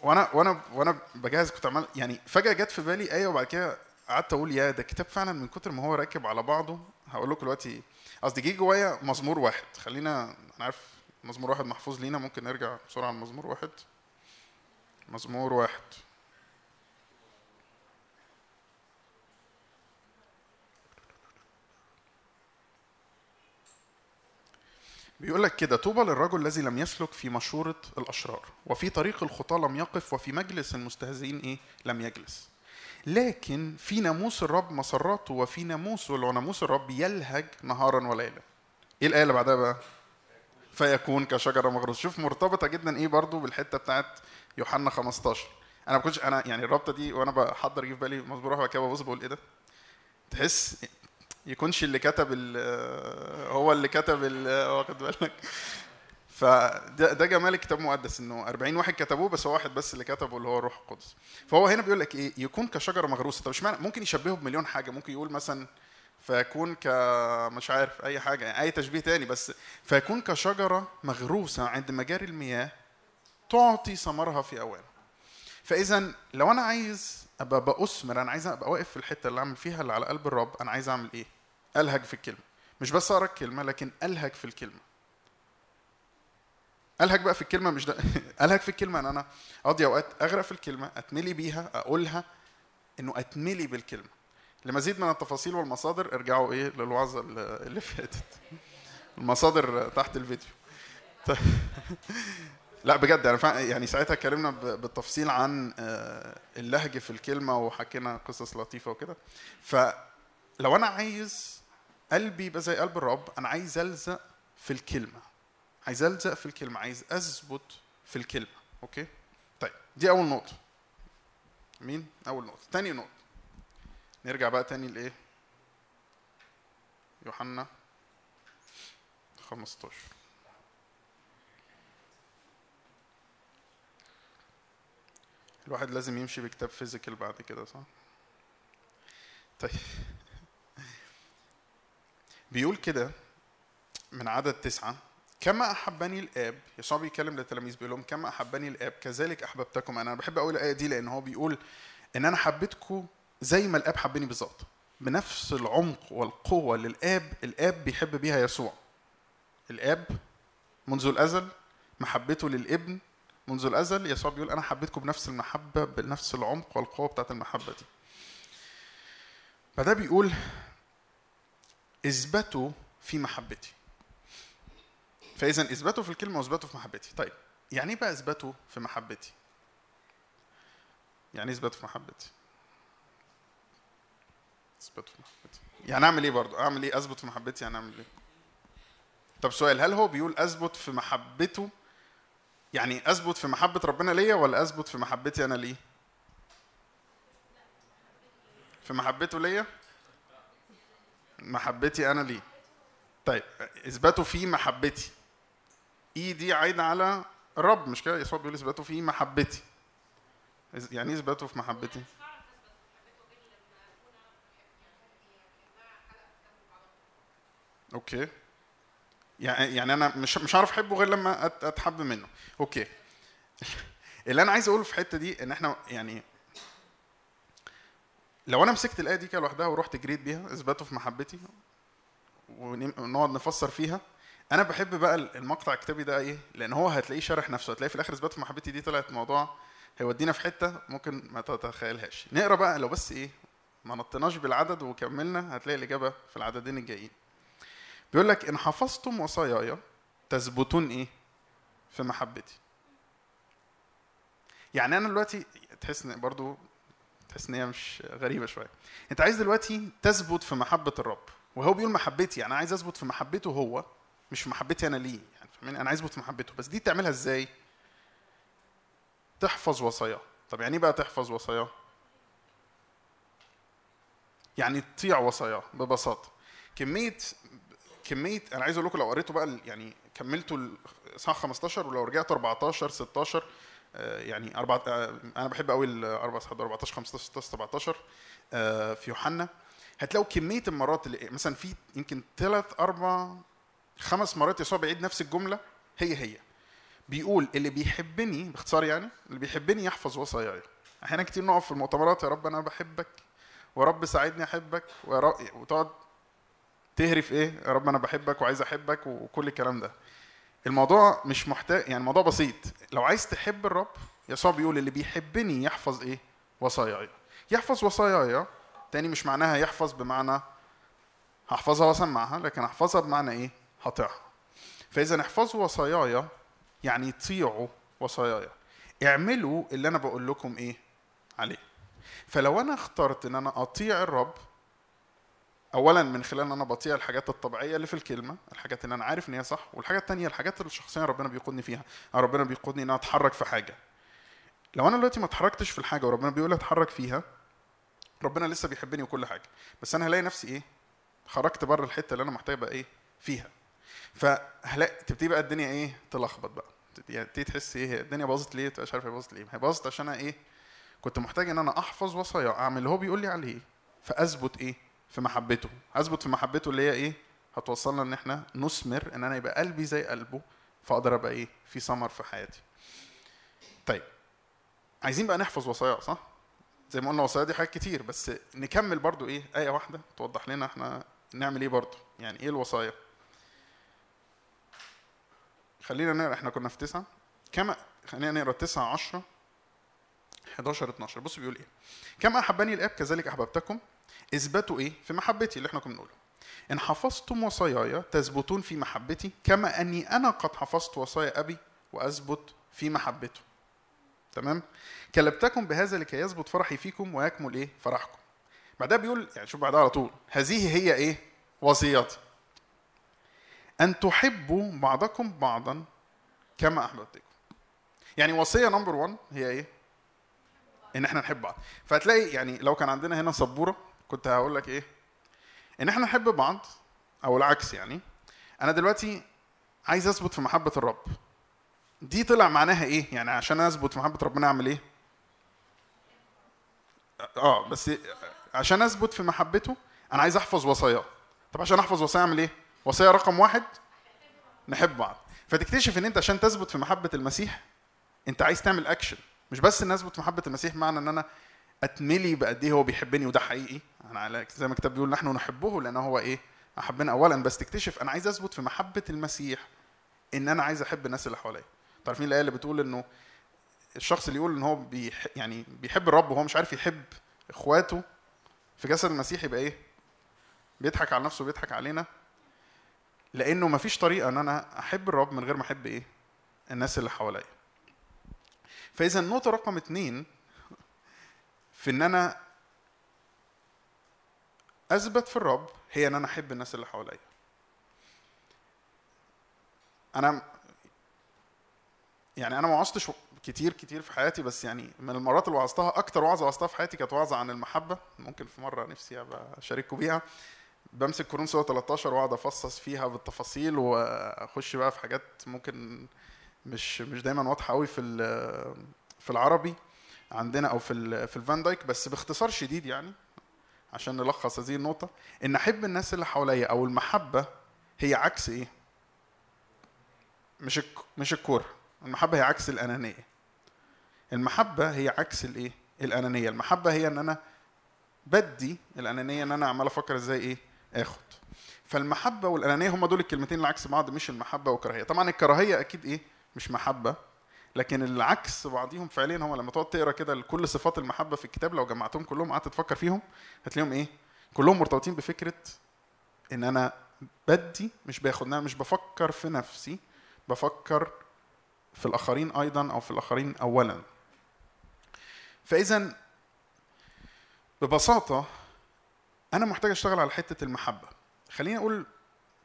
وأنا وأنا وأنا بجهز كنت عمال يعني فجأة جت في بالي آية وبعد كده قعدت أقول يا ده الكتاب فعلا من كتر ما هو راكب على بعضه. هقول لكم دلوقتي قصدي جه جوايا مزمور واحد. خلينا أنا عارف مزمور واحد محفوظ لينا. ممكن نرجع بسرعة لمزمور واحد. مزمور واحد. بيقول لك كده طوبى للرجل الذي لم يسلك في مشورة الأشرار وفي طريق الخطاة لم يقف وفي مجلس المستهزئين إيه؟ لم يجلس. لكن في ناموس الرب مسراته وفي ناموسه اللي هو ناموس الرب يلهج نهارا وليلا. إيه الآية اللي بعدها بقى؟ فيكون كشجرة مغروسة. شوف مرتبطة جدا إيه برضو بالحتة بتاعت يوحنا 15 أنا ما كنتش أنا يعني الرابطة دي وأنا بحضر جه في بالي مزمور واحد كده ببص بقول إيه ده؟ تحس يكونش اللي كتب هو اللي كتب واخد بالك؟ فده ده جمال الكتاب المقدس إنه 40 واحد كتبوه بس هو واحد بس اللي كتبه اللي هو الروح القدس. فهو هنا بيقول لك إيه؟ يكون كشجرة مغروسة. طب إشمعنى؟ ممكن يشبهه بمليون حاجة. ممكن يقول مثلا فيكون ك مش عارف أي حاجة يعني أي تشبيه تاني. بس فيكون كشجرة مغروسة عند مجاري المياه تعطي ثمرها في اوان فاذا لو أنا عايز أبقى بأثمر أنا عايز أبقى واقف في الحتة اللي أعمل فيها اللي على قلب الرب أنا عايز أعمل إيه؟ ألهج في الكلمة. مش بس أقرأ الكلمة لكن ألهج في الكلمة. الهج بقى في الكلمة مش ده. الهج في الكلمة. ان أنا اقضي أوقات أغرق في الكلمة أتملي بيها أقولها إنه أتملي بالكلمة. لمزيد من التفاصيل والمصادر ارجعوا إيه للوعظة اللي فاتت. المصادر تحت الفيديو. لا بجد فع- يعني ساعتها اتكلمنا بالتفصيل عن آه، اللهج في الكلمة وحكينا قصص لطيفة وكده. فلو أنا عايز قلبي يبقى زي قلب الرب أنا عايز ألزق في الكلمة. عايز ألزق في الكلمة عايز اثبت في الكلمة okay؟ طيب دي أول نقطة. مين؟ أول نقطة. تاني نقطة. نرجع بقى تاني لإيه؟ يوحنا 15 الواحد لازم يمشي بكتاب physical بعد كده صح؟ طيب. بيقول كده من عدد تسعة. كما أحبني الآب يسوع بيتكلم للتلاميذ بيقول لهم كما أحبني الآب كذلك أحببتكم. أنا أنا بحب أقول الآية دي لأن هو بيقول إن أنا حبيتكم زي ما الآب حبني بالظبط. بنفس العمق والقوة اللي الآب الآب بيحب بيها يسوع. الآب منذ الأزل محبته للابن منذ الأزل يسوع بيقول أنا حبيتكم بنفس المحبة بنفس العمق والقوة بتاعت المحبة دي. فده بيقول اثبتوا في محبتي. فإذا اثبتوا في الكلمة واثبتوا في محبتي. طيب يعني إيه بقى اثبتوا في محبتي؟ يعني إيه في محبتي؟ اثبتوا في محبتي. يعني أعمل إيه برضو أعمل إيه؟ أثبت في محبتي يعني أعمل إيه؟ طب سؤال هل هو بيقول أثبت في محبته؟ يعني أثبت في محبة ربنا ليا ولا أثبت في محبتي أنا ليه؟ في محبته ليا؟ محبتي أنا ليه؟ طيب اثبتوا في محبتي. الياء دي عايدة على الرب مش كده؟ يسوع بيقول اثبتوا في محبتي. يعني إيه اثبتوا في محبتي؟ okay. يعني يعني أنا مش مش هعرف أحبه غير لما أتحب منه. okay. اللي أنا عايز أقوله في الحتة دي إن إحنا يعني لو أنا مسكت الآية دي كده لوحدها ورحت جريت بيها اثبتوا في محبتي ونقعد نفسر فيها أنا بحب بقى المقطع الكتابي ده إيه؟ لأن هو هتلاقيه شارح نفسه هتلاقي في الآخر إثبات في محبتي دي طلعت موضوع هيودينا في حتة ممكن ما تتخيلهاش. نقرأ بقى لو بس إيه ما نطيناش بالعدد وكملنا هتلاقي الإجابة في العددين الجايين. بيقول لك إن حفظتم وصاياي تثبتون إيه؟ في محبتي. يعني أنا دلوقتي تحس إن برضو تحس إن هي مش غريبة شوية. أنت عايز دلوقتي تثبت في محبة الرب وهو بيقول محبتي يعني عايز أثبت في محبته هو مش في محبتي أنا ليه يعني فاهمين أنا عايز أثبت في محبته بس دي تعملها إزاي؟ تحفظ وصاياه. طب يعني إيه بقى تحفظ وصاياه؟ يعني تطيع وصاياه ببساطة. كمية كمية أنا عايز أقول لكم لو قريتوا بقى يعني كملتوا الاصحاح 15 ولو رجعت 14 16 آه، يعني أربعة آه، أنا بحب قوي اصحاحات 14 15 16 17 آه، في يوحنا. هتلاقوا كمية المرات اللي مثلا في يمكن ثلاث أربع خمس مرات يسوع بيعيد نفس الجملة هي هي. بيقول اللي بيحبني باختصار يعني اللي بيحبني يحفظ وصاياي. أحيانا كتير نقف في المؤتمرات يا رب أنا بحبك ويا رب ساعدني أحبك ويا رب وتقعد تهري في إيه؟ يا رب أنا بحبك وعايز أحبك وكل الكلام ده. الموضوع مش محتاج يعني الموضوع بسيط. لو عايز تحب الرب يسوع بيقول اللي بيحبني يحفظ إيه؟ وصاياي. يحفظ وصاياي تاني مش معناها يحفظ بمعنى هحفظها وأسمعها لكن أحفظها بمعنى إيه؟ هطيعها فإذا احفظوا وصاياي يعني طيعوا وصاياي اعملوا اللي أنا بقول لكم إيه عليه. فلو أنا اخترت إن أنا أطيع الرب اولا من خلال إن أنا بطيع الحاجات الطبيعية اللي في الكلمة الحاجات اللي أنا عارف إن هي صح والحاجة التانية الحاجات اللي شخصيا ربنا بيقودني فيها. أو ربنا بيقودني إن أنا أتحرك في حاجة. لو أنا دلوقتي ما اتحركتش في الحاجة وربنا بيقول أتحرك فيها ربنا لسه بيحبني وكل حاجة. بس أنا هلاقي نفسي إيه؟ خرجت بره الحتة اللي أنا محتاج أبقى إيه؟ فيها. فهلاقي تبتدي بقى الدنيا إيه تلخبط بقى. يعني تبتدي تحس إيه الدنيا باظت ليه؟ مش عارف هي باظت ليه. هي باظت عشان أنا إيه كنت محتاج ان أنا احفظ وصايا اعمل اللي هو بيقول لي عليه. فاثبت إيه؟ في محبته. اثبت في محبته اللي هي إيه هتوصلنا ان إحنا نثمر ان أنا يبقى قلبي زي قلبه فاقدر ابقى إيه في ثمر في حياتي. طيب عايزين بقى نحفظ وصايا صح؟ زي ما قلنا وصايا دي حاجات كتير بس نكمل برضو إيه آية واحدة توضح لنا إحنا نعمل إيه برضو. يعني إيه الوصايا؟ خلينا نقرأ إحنا كنا في تسعة. كما خلينا نقرأ تسعة 10 11 12 بص بيقول إيه. كما أحبني الآب كذلك أحببتكم. اثبتوا إيه؟ في محبتي اللي إحنا كنا بنقوله. إن حفظتم وصاياي تثبتون في محبتي كما أني أنا قد حفظت وصايا أبي وأثبت في محبته. تمام؟ كلبتكم بهذا لكي يثبت فرحي فيكم ويكمل إيه؟ فرحكم. بعدها بيقول يعني شوف بعدها على طول. هذه هي إيه؟ وصيتي أن تحبوا بعضكم بعضا كما أحببتكم. يعني وصية نمبر 1 هي إيه؟ إن إحنا نحب بعض. فهتلاقي يعني لو كان عندنا هنا سبورة كنت هقول لك إيه؟ إن إحنا نحب بعض أو العكس يعني أنا دلوقتي عايز أثبت في محبة الرب. دي طلع معناها إيه؟ يعني عشان أثبت في محبة ربنا أعمل إيه؟ آه بس عشان أثبت في محبته أنا عايز أحفظ وصاياه. طب عشان أحفظ وصايا أعمل إيه؟ وصية رقم واحد نحب بعض. فتكتشف إن أنت عشان تثبت في محبة المسيح أنت عايز تعمل اكشن مش بس إن أثبت في محبة المسيح معنى إن أنا أتملي بقد إيه هو بيحبني وده حقيقي. أنا على زي ما الكتاب بيقول نحن نحبه لأنه هو إيه؟ أحبنا اولا. بس تكتشف أنا عايز أثبت في محبة المسيح إن أنا عايز أحب الناس اللي حواليا. عارفين الآية اللي بتقول إنه الشخص اللي يقول إن هو بيح يعني بيحب الرب وهو مش عارف يحب إخواته في جسد المسيح يبقى إيه؟ بيضحك على نفسه وبيضحك علينا. لأنه مفيش طريقة إن أنا أحب الرب من غير ما أحب إيه؟ الناس اللي حواليا. فإذا النقطة رقم اتنين في إن أنا أثبت في الرب هي إن أنا أحب الناس اللي حواليا. أنا يعني أنا ما وعظتش كتير كتير في حياتي بس يعني من المرات اللي وعظتها أكتر وعظة وعظتها في حياتي كانت وعظة عن المحبة. ممكن في مرة نفسي أبقى اشارككم بيها. بمسك كورنثوس سورة 13 واقعد افصص فيها بالتفاصيل واخش بقى في حاجات ممكن مش مش دايما واضحة قوي في في العربي عندنا أو في في الفان دايك بس باختصار شديد يعني عشان نلخص هذه النقطة. إن أحب الناس اللي حواليا أو المحبة هي عكس إيه؟ مش مش الكره المحبة هي عكس الأنانية. المحبة هي عكس الإيه؟ الأنانية. المحبة هي إن أنا بدي الأنانية إن أنا عمال أفكر إزاي إيه؟ آخد. فالمحبة والأنانية هم دول الكلمتين اللي عكس بعض مش المحبة والكراهية. طبعا الكراهية أكيد إيه؟ مش محبة. لكن العكس بعضيهم فعليا هم لما تقعد تقرأ كده كل صفات المحبة في الكتاب لو جمعتهم كلهم قعدت تفكر فيهم هتلاقيهم إيه؟ كلهم مرتبطين بفكرة إن أنا بدي مش باخد أنا مش بفكر في نفسي بفكر في الآخرين أيضا أو في الآخرين اولا. فاذا ببساطة أنا محتاج أشتغل على حتة المحبة. خليني أقول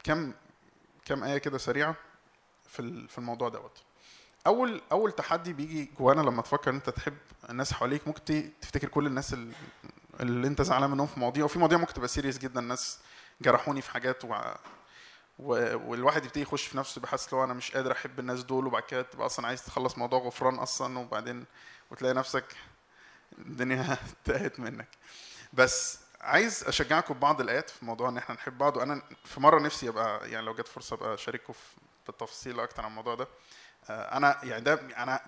كم كم آية كده سريعة في في الموضوع دوت. اول أول تحدي بيجي جوانا لما تفكر إن أنت تحب الناس حواليك ممكن تفتكر كل الناس ال- اللي أنت زعلان منهم في مواضيع. وفي مواضيع ممكن تبقى سيريس جدا الناس جرحوني في حاجات و... و... والواحد يبتدي يخش في نفسه بحس لو أنا مش قادر أحب الناس دول وبعد كده تبقى أصلا عايز تخلص موضوع غفران أصلا وبعدين وتلاقي نفسك الدنيا تاهت منك. بس عايز أشجعكم ببعض الآيات في موضوع إن إحنا نحب بعض وأنا في مرة نفسي أبقى يعني لو جت فرصة أبقى أشارككم في بالتفاصيل أكتر عن الموضوع ده. آه، أنا يعني ده أنا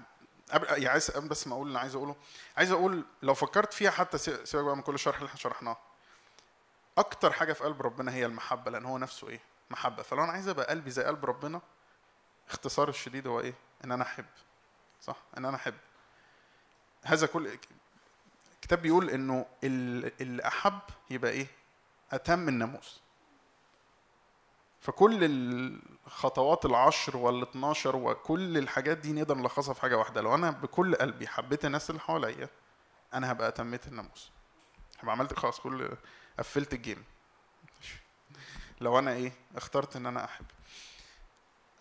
يعني عايز بس ما أقول اللي عايز أقوله عايز أقول لو فكرت فيها حتى سي- سيبك بقى من كل الشرح اللي إحنا شرحناه. أكتر حاجة في قلب ربنا هي المحبة لأن هو نفسه إيه؟ محبة. فلو أنا عايز أبقى قلبي زي قلب ربنا اختصار الشديد هو إيه؟ إن أنا أحب. صح؟ إن أنا أحب. هذا كل الكتاب بيقول إنه ال- اللي أحب يبقى إيه؟ أتم الناموس. فكل الخطوات العشر وال 12 وكل الحاجات دي نقدر نلخصها في حاجة واحدة. لو أنا بكل قلبي حبيت الناس اللي حواليا أنا هبقى أتميت الناموس. هبقى عملت خلاص كل قفلت الجيم. لو أنا إيه؟ اخترت إن أنا أحب.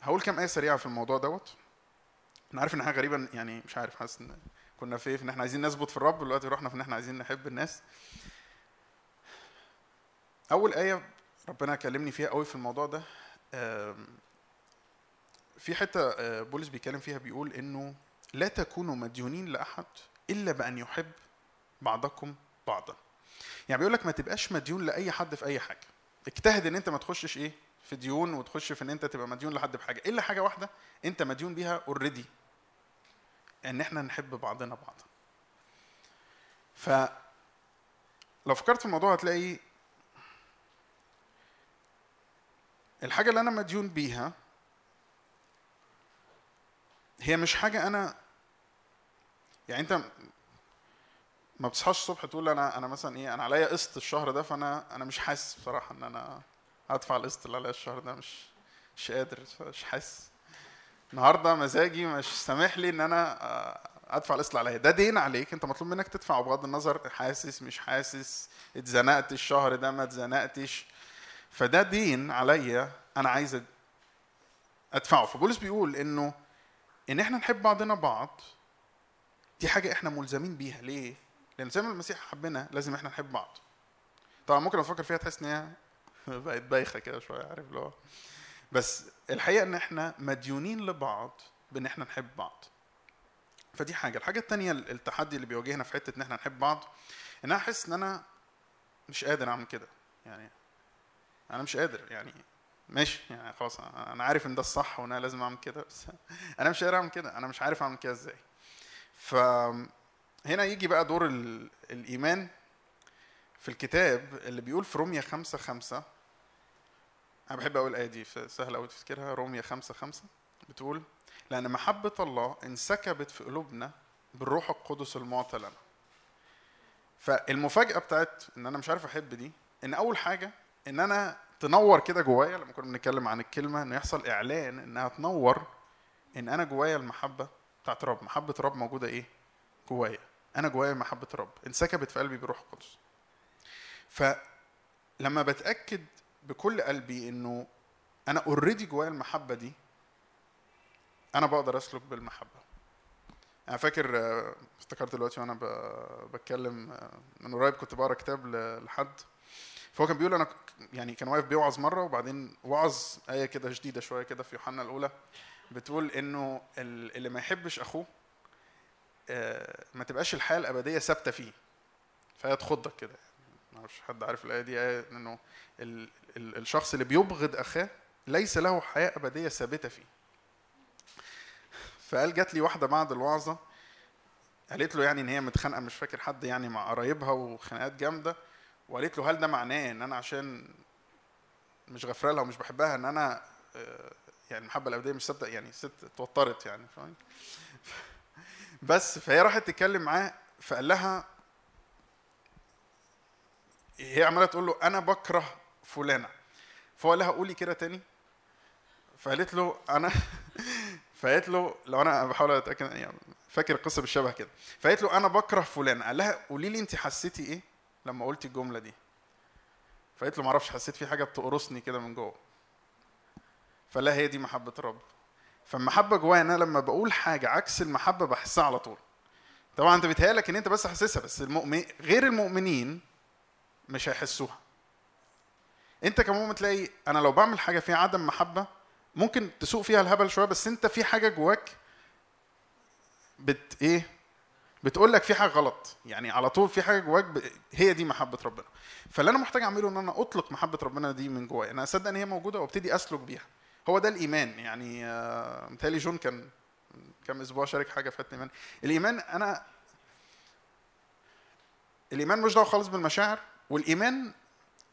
هقول كام آية سريعة في الموضوع دوت. أنا عارف إن حاجة غريبة يعني مش عارف حاسس إن كنا في إيه؟ في إن إحنا عايزين نثبت في الرب. دلوقتي رحنا في إن إحنا عايزين نحب الناس. أول آية ربنا كلمني فيها قوي في الموضوع ده في حتة آه، بولس بيتكلم فيها بيقول إنه لا تكونوا مديونين لأحد إلا بأن يحب بعضكم بعضا. يعني بيقول لك ما تبقاش مديون لأي حد في أي حاجة. اجتهد إن أنت ما تخشش إيه؟ في ديون وتخش في إن أنت تبقى مديون لحد بحاجة. إلا حاجة واحدة أنت مديون بيها already إن إحنا نحب بعضنا بعضا ف لو فكرت في الموضوع هتلاقي الحاجة اللي أنا مديون بيها هي مش حاجة أنا يعني أنت ما بتصحاش الصبح تقول أنا أنا مثلا إيه أنا عليا قسط الشهر ده فأنا أنا مش حاسس بصراحة إن أنا هدفع القسط اللي عليا الشهر ده مش مش قادر مش حاسس. النهارده مزاجي مش سامح لي إن أنا آه، أدفع اللي عليا ده دين عليك. أنت مطلوب منك تدفعه بغض النظر حاسس مش حاسس اتزنقت الشهر ده ما اتزنقتش. فده دين عليا. أنا عايز أدفعه. فبولس بيقول إنه إن إحنا نحب بعضنا بعض دي حاجة إحنا ملزمين بيها. ليه؟ لأن زي ما المسيح حبنا لازم إحنا نحب بعض. طبعا ممكن أفكر فيها تحس إن هي بقت بايخة كده شوية عارف اللي هو بس الحقيقة إن إحنا مديونين لبعض بإن إحنا نحب بعض. فدي حاجة. الحاجة التانية التحدي اللي بيواجهنا في حتة إن إحنا نحب بعض إن أنا أحس إن أنا مش قادر أعمل كده. يعني أنا مش قادر. يعني ماشي. يعني خلاص أنا عارف إن ده الصح وإن أنا لازم أعمل كده بس أنا مش قادر أعمل كده. أنا مش عارف أعمل كده إزاي. ف هنا يجي بقى دور ال... الإيمان في الكتاب اللي بيقول في روميا خمسة خمسة أنا بحب أقول الآية دي ف- سهل أوي تفتكرها روميا خمسة خمسة بتقول لأن محبة الله انسكبت في قلوبنا بالروح القدس المعطى لنا فالمفاجأة بتاعت إن أنا مش عارف أحب دي إن أول حاجة إن أنا تنور كده جوايا لما كنا بنتكلم عن الكلمة إن يحصل إعلان إنها تنور إن أنا جوايا المحبة بتاعت رب. محبة رب موجودة إيه؟ جوايا. أنا جوايا محبة رب. انسكبت في قلبي بروح القدس. فلما بتأكد بكل قلبي إنه أنا اوريدي جوايا المحبة دي أنا بقدر أسلك بالمحبة. أنا فاكر افتكرت دلوقتي وأنا بتكلم من قريب كنت بقرأ كتاب لحد. فهو كان بيقول أنا يعني كان واقف بيوعظ مرة وبعدين وعظ آية كده شديدة شوية كده في يوحنا الأولى بتقول إنه ال- اللي ما يحبش أخوه آه، ما تبقاش الحياة الأبدية ثابتة فيه. فهي تخضك كده. أعرفش حد عارف الآية دي آية إنه ال ال الشخص اللي بيبغض أخاه ليس له حياة أبدية ثابتة فيه. فقال جات لي واحدة بعد الوعظة قالت له يعني إن هي متخانقة مش فاكر حد يعني مع قرايبها وخناقات جامدة وقالت له هل ده معناه إن أنا عشان مش غفرة لها ومش بحبها إن أنا آه، يعني المحبة الأبدية مش ثابتة يعني ست اتوترت يعني فاهم؟ بس فهي راحت تتكلم معاه فقال لها هي عمالة تقول له أنا بكره فلانة. فهو لها قولي كده تاني. فقالت له أنا فقالت له لو أنا بحاول أتأكد يعني فاكر القصة بالشبه كده. فقالت له أنا بكره فلان قال لها قولي لي أنت حسيتي إيه لما قلتي الجملة دي. فقالت له ما أعرفش حسيت في حاجة بتقرصني كده من جوه. لها هي دي محبة الرب. فالمحبة جوايا أنا لما بقول حاجة عكس المحبة بحسها على طول. طبعا أنت بيتهيألك إن أنت بس حاسسها بس المؤمن غير المؤمنين مش هيحسوها. انت كمؤمن تلاقي أنا لو بعمل حاجة فيها عدم محبة ممكن تسوق فيها الهبل شوية بس انت في حاجة جواك بت إيه بتقول لك في حاجة غلط. يعني على طول في حاجة جواك ب... هي دي محبة ربنا. فاللي أنا محتاج أعمله إن أنا أطلق محبة ربنا دي من جوايا. أنا أصدق إن هي موجودة وأبتدي أسلك بيها. هو ده الإيمان. يعني آه، متهيألي جون كان كام أسبوع شارك حاجة في الايمان الإيمان أنا الإيمان مش دعوة خالص بالمشاعر. والإيمان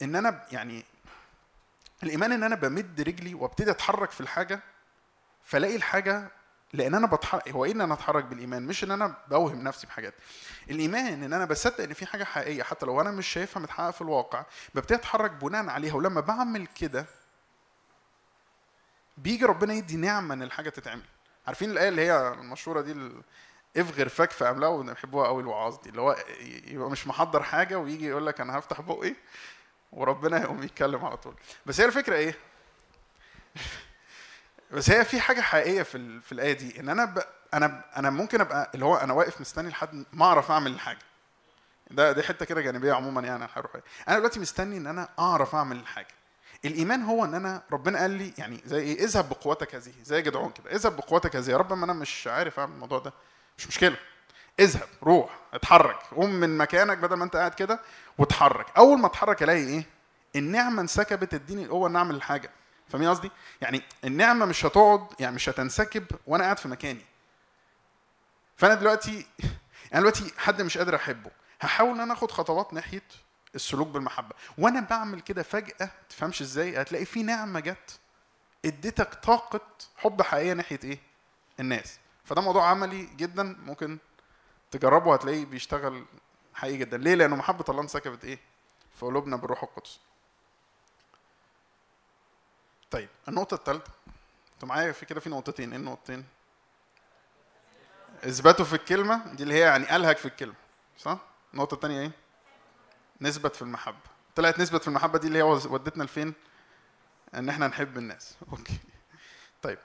إن أنا يعني الإيمان إن أنا بمد رجلي وأبتدي أتحرك في الحاجة فلاقي الحاجة لأن أنا بتحرك هو إيه إن أنا أتحرك بالإيمان؟ مش إن أنا بوهم نفسي بحاجات. الإيمان إن أنا بصدق إن في حاجة حقيقية حتى لو أنا مش شايفها متحققة في الواقع ببتدي أتحرك بناء عليها. ولما بعمل كده بيجي ربنا يدي نعمة إن الحاجة تتعمل. عارفين الآية اللي هي المشهورة دي إفغر فك في املاه وبيحبوها قوي الوعاظ دي اللي هو يبقى مش محضر حاجة ويجي يقول لك أنا هفتح بقي وربنا يقوم يتكلم على طول. بس هي الفكرة إيه؟ بس هي في حاجة حقيقية في في الآية دي إن أنا. أنا أنا ممكن أبقى اللي هو أنا واقف مستني لحد ما أعرف أعمل الحاجة. ده دي حتة كده جانبية عموما يعني عن الروحيه أنا دلوقتي مستني إن أنا أعرف أعمل الحاجة. الإيمان هو إن أنا ربنا قال لي يعني زي إيه اذهب بقوتك هذه زي جدعون كده اذهب بقوتك هذه يا رب ما أنا مش عارف أعمل الموضوع ده. مش مشكلة. اذهب روح اتحرك. قوم من مكانك بدل ما انت قاعد كده واتحرك. أول ما اتحرك ألاقي إيه؟ النعمة انسكبت اديني القوه ان اعمل الحاجة فاهمين قصدي؟ يعني النعمة مش هتقعد يعني مش هتنسكب وأنا قاعد في مكاني. فأنا دلوقتي أنا دلوقتي حد مش قادر أحبه. هحاول إن أنا آخد خطوات ناحية السلوك بالمحبة. وأنا بعمل كده فجأة تفهمش إزاي هتلاقي في نعمة جت اديتك طاقة حب حقيقية ناحية إيه؟ الناس. فده موضوع عملي جدا ممكن تجربه هتلاقيه بيشتغل حقيقي جدا. ليه؟ لأنه محبة الله انسكبت إيه؟ في قلوبنا بالروح القدس. طيب النقطة الثالثه أنتوا معايا في كده في نقطتين. إيه النقطتين؟ اثباته في الكلمة دي اللي هي يعني الهك في الكلمة صح؟ النقطة الثانية إيه؟ نثبت في المحبة. طلعت نثبت في المحبة دي اللي هي ودتنا لفين؟ إن إحنا نحب الناس. أوكي. طيب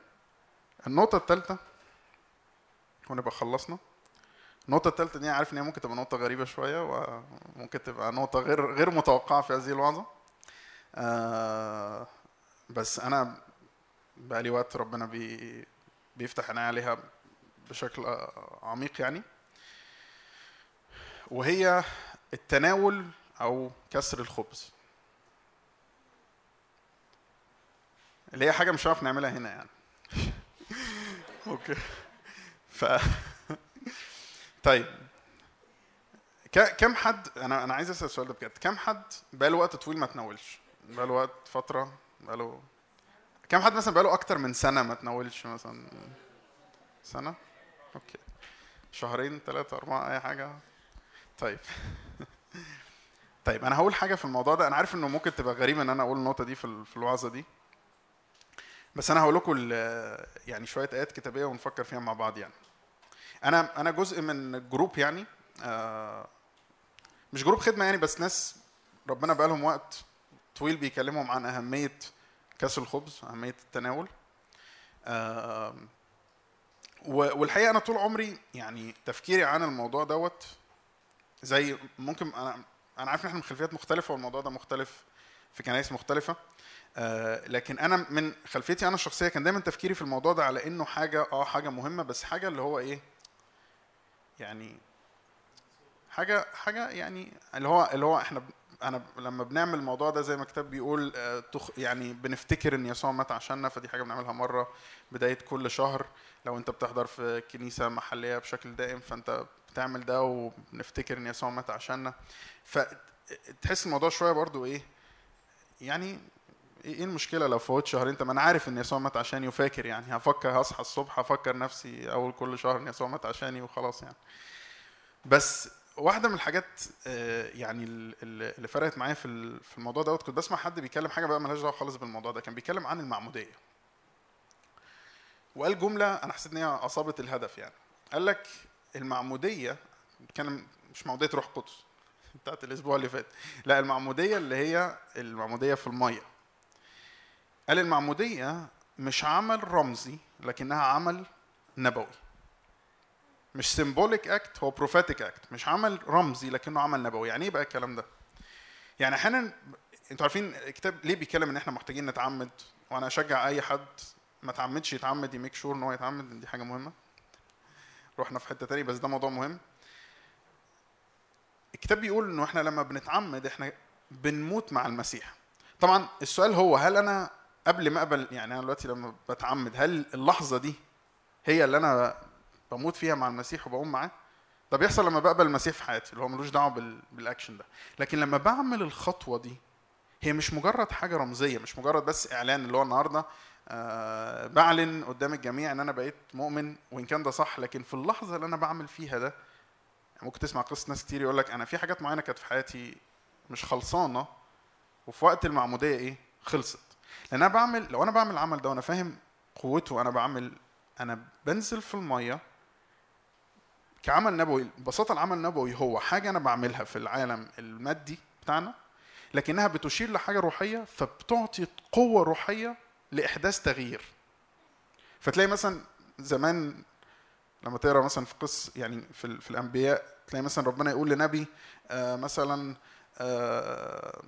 النقطة الثالثه ونبقى خلصنا النقطة الثالثة دي عارف إن هي ممكن تبقى نقطة غريبة شوية وممكن تبقى نقطة غير غير متوقعة في هذه الوعظة. آه بس أنا بقالي وقت ربنا بي بيفتح عيني عليها بشكل عميق يعني. وهي التناول أو كسر الخبز. اللي هي حاجة مش هنعرف نعملها هنا يعني. okay. ف طيب. كم حد أنا أنا عايز أسأل السؤال ده بجد. كم حد بقاله وقت طويل ما تناولش؟ بقاله وقت فترة بقاله كم حد مثلا بقاله أكتر من سنة ما تناولش مثلا؟ سنة؟ okay. شهرين ثلاثة أربعة أي حاجة. طيب. طيب أنا هقول حاجة في الموضوع ده. أنا عارف إنه ممكن تبقى غريبة إن أنا أقول النقطة دي في ال- في الوعظة دي. بس أنا هقول لكم يعني شوية آيات كتابية ونفكر فيها مع بعض يعني. أنا أنا جزء من group يعني آه، مش group خدمة يعني بس ناس ربنا بقى لهم وقت طويل بيكلمهم عن أهمية كأس الخبز أهمية التناول. آه، والحقيقة أنا طول عمري يعني تفكيري عن الموضوع دوت زي ممكن أنا أنا عارف إن إحنا من خلفيات مختلفة والموضوع ده مختلف في كنائس مختلفة. لكن أنا من خلفيتي أنا الشخصية كان دايما تفكيري في الموضوع ده على إنه حاجة آه حاجة مهمة بس حاجة اللي هو إيه يعني حاجة حاجة يعني اللي هو اللي هو إحنا أنا لما بنعمل الموضوع ده زي ما الكتاب بيقول آه، تخ يعني بنفتكر إن يسوع مات عشاننا فدي حاجة بنعملها مرة بداية كل شهر. لو أنت بتحضر في كنيسة محلية بشكل دائم فأنت بتعمل ده وبنفتكر إن يسوع مات عشاننا. فتحس الموضوع شوية برضو إيه يعني إيه المشكلة لو فوت شهرين؟ طب أنا عارف إن يسوع مات عشاني وفاكر يعني. هفكر هصحى الصبح هفكر نفسي أول كل شهر إن يسوع مات عشاني وخلاص يعني. بس واحدة من الحاجات آه، يعني ال- ال- اللي فرقت معايا في في الموضوع دوت كنت بسمع حد بيتكلم حاجة بقى ملهاش دعوة خالص بالموضوع ده. كان بيتكلم عن المعمودية. وقال جملة أنا حسيت إن هي أصابت الهدف يعني. قال لك المعمودية كان مش معمودية روح قدس بتاعت الأسبوع اللي فات. لا المعمودية اللي هي المعمودية في المية. قال المعمودية مش عمل رمزي لكنها عمل نبوي. مش symbolic act هو prophetic act مش عمل رمزي لكنه عمل نبوي. يعني إيه بقى الكلام ده؟ يعني أحيانا أنتوا عارفين الكتاب ليه بيتكلم إن إحنا محتاجين نتعمد؟ وأنا أشجع أي حد ما تعمدش يتعمد يميك شور إن هو يتعمد. دي حاجة مهمة. رحنا في حتة تانية بس ده موضوع مهم. الكتاب بيقول إنه إحنا لما بنتعمد إحنا بنموت مع المسيح. طبعا السؤال هو هل أنا قبل ما اقبل يعني أنا دلوقتي لما بتعمد هل اللحظة دي هي اللي أنا بموت فيها مع المسيح وبقوم معاه؟ ده بيحصل لما بقبل المسيح في حياتي اللي هو ملوش دعوة بال... بالأكشن ده. لكن لما بعمل الخطوة دي هي مش مجرد حاجة رمزية مش مجرد بس إعلان اللي هو النهارده آه بعلن قدام الجميع إن أنا بقيت مؤمن وإن كان ده صح لكن في اللحظة اللي أنا بعمل فيها ده يعني ممكن تسمع قصة ناس كتير يقول لك أنا في حاجات معينة كانت في حياتي مش خلصانة وفي وقت المعمودية إيه؟ خلصت. لأن أنا بعمل لو أنا بعمل العمل ده وأنا فاهم قوته أنا بعمل أنا بنزل في المية كعمل نبوي ببساطة العمل النبوي هو حاجة أنا بعملها في العالم المادي بتاعنا لكنها بتشير لحاجة روحية فبتعطي قوة روحية لإحداث تغيير. فتلاقي مثلا زمان لما تقرأ مثلا في قص يعني في, في الأنبياء تلاقي مثلا ربنا يقول لنبي آه مثلا آه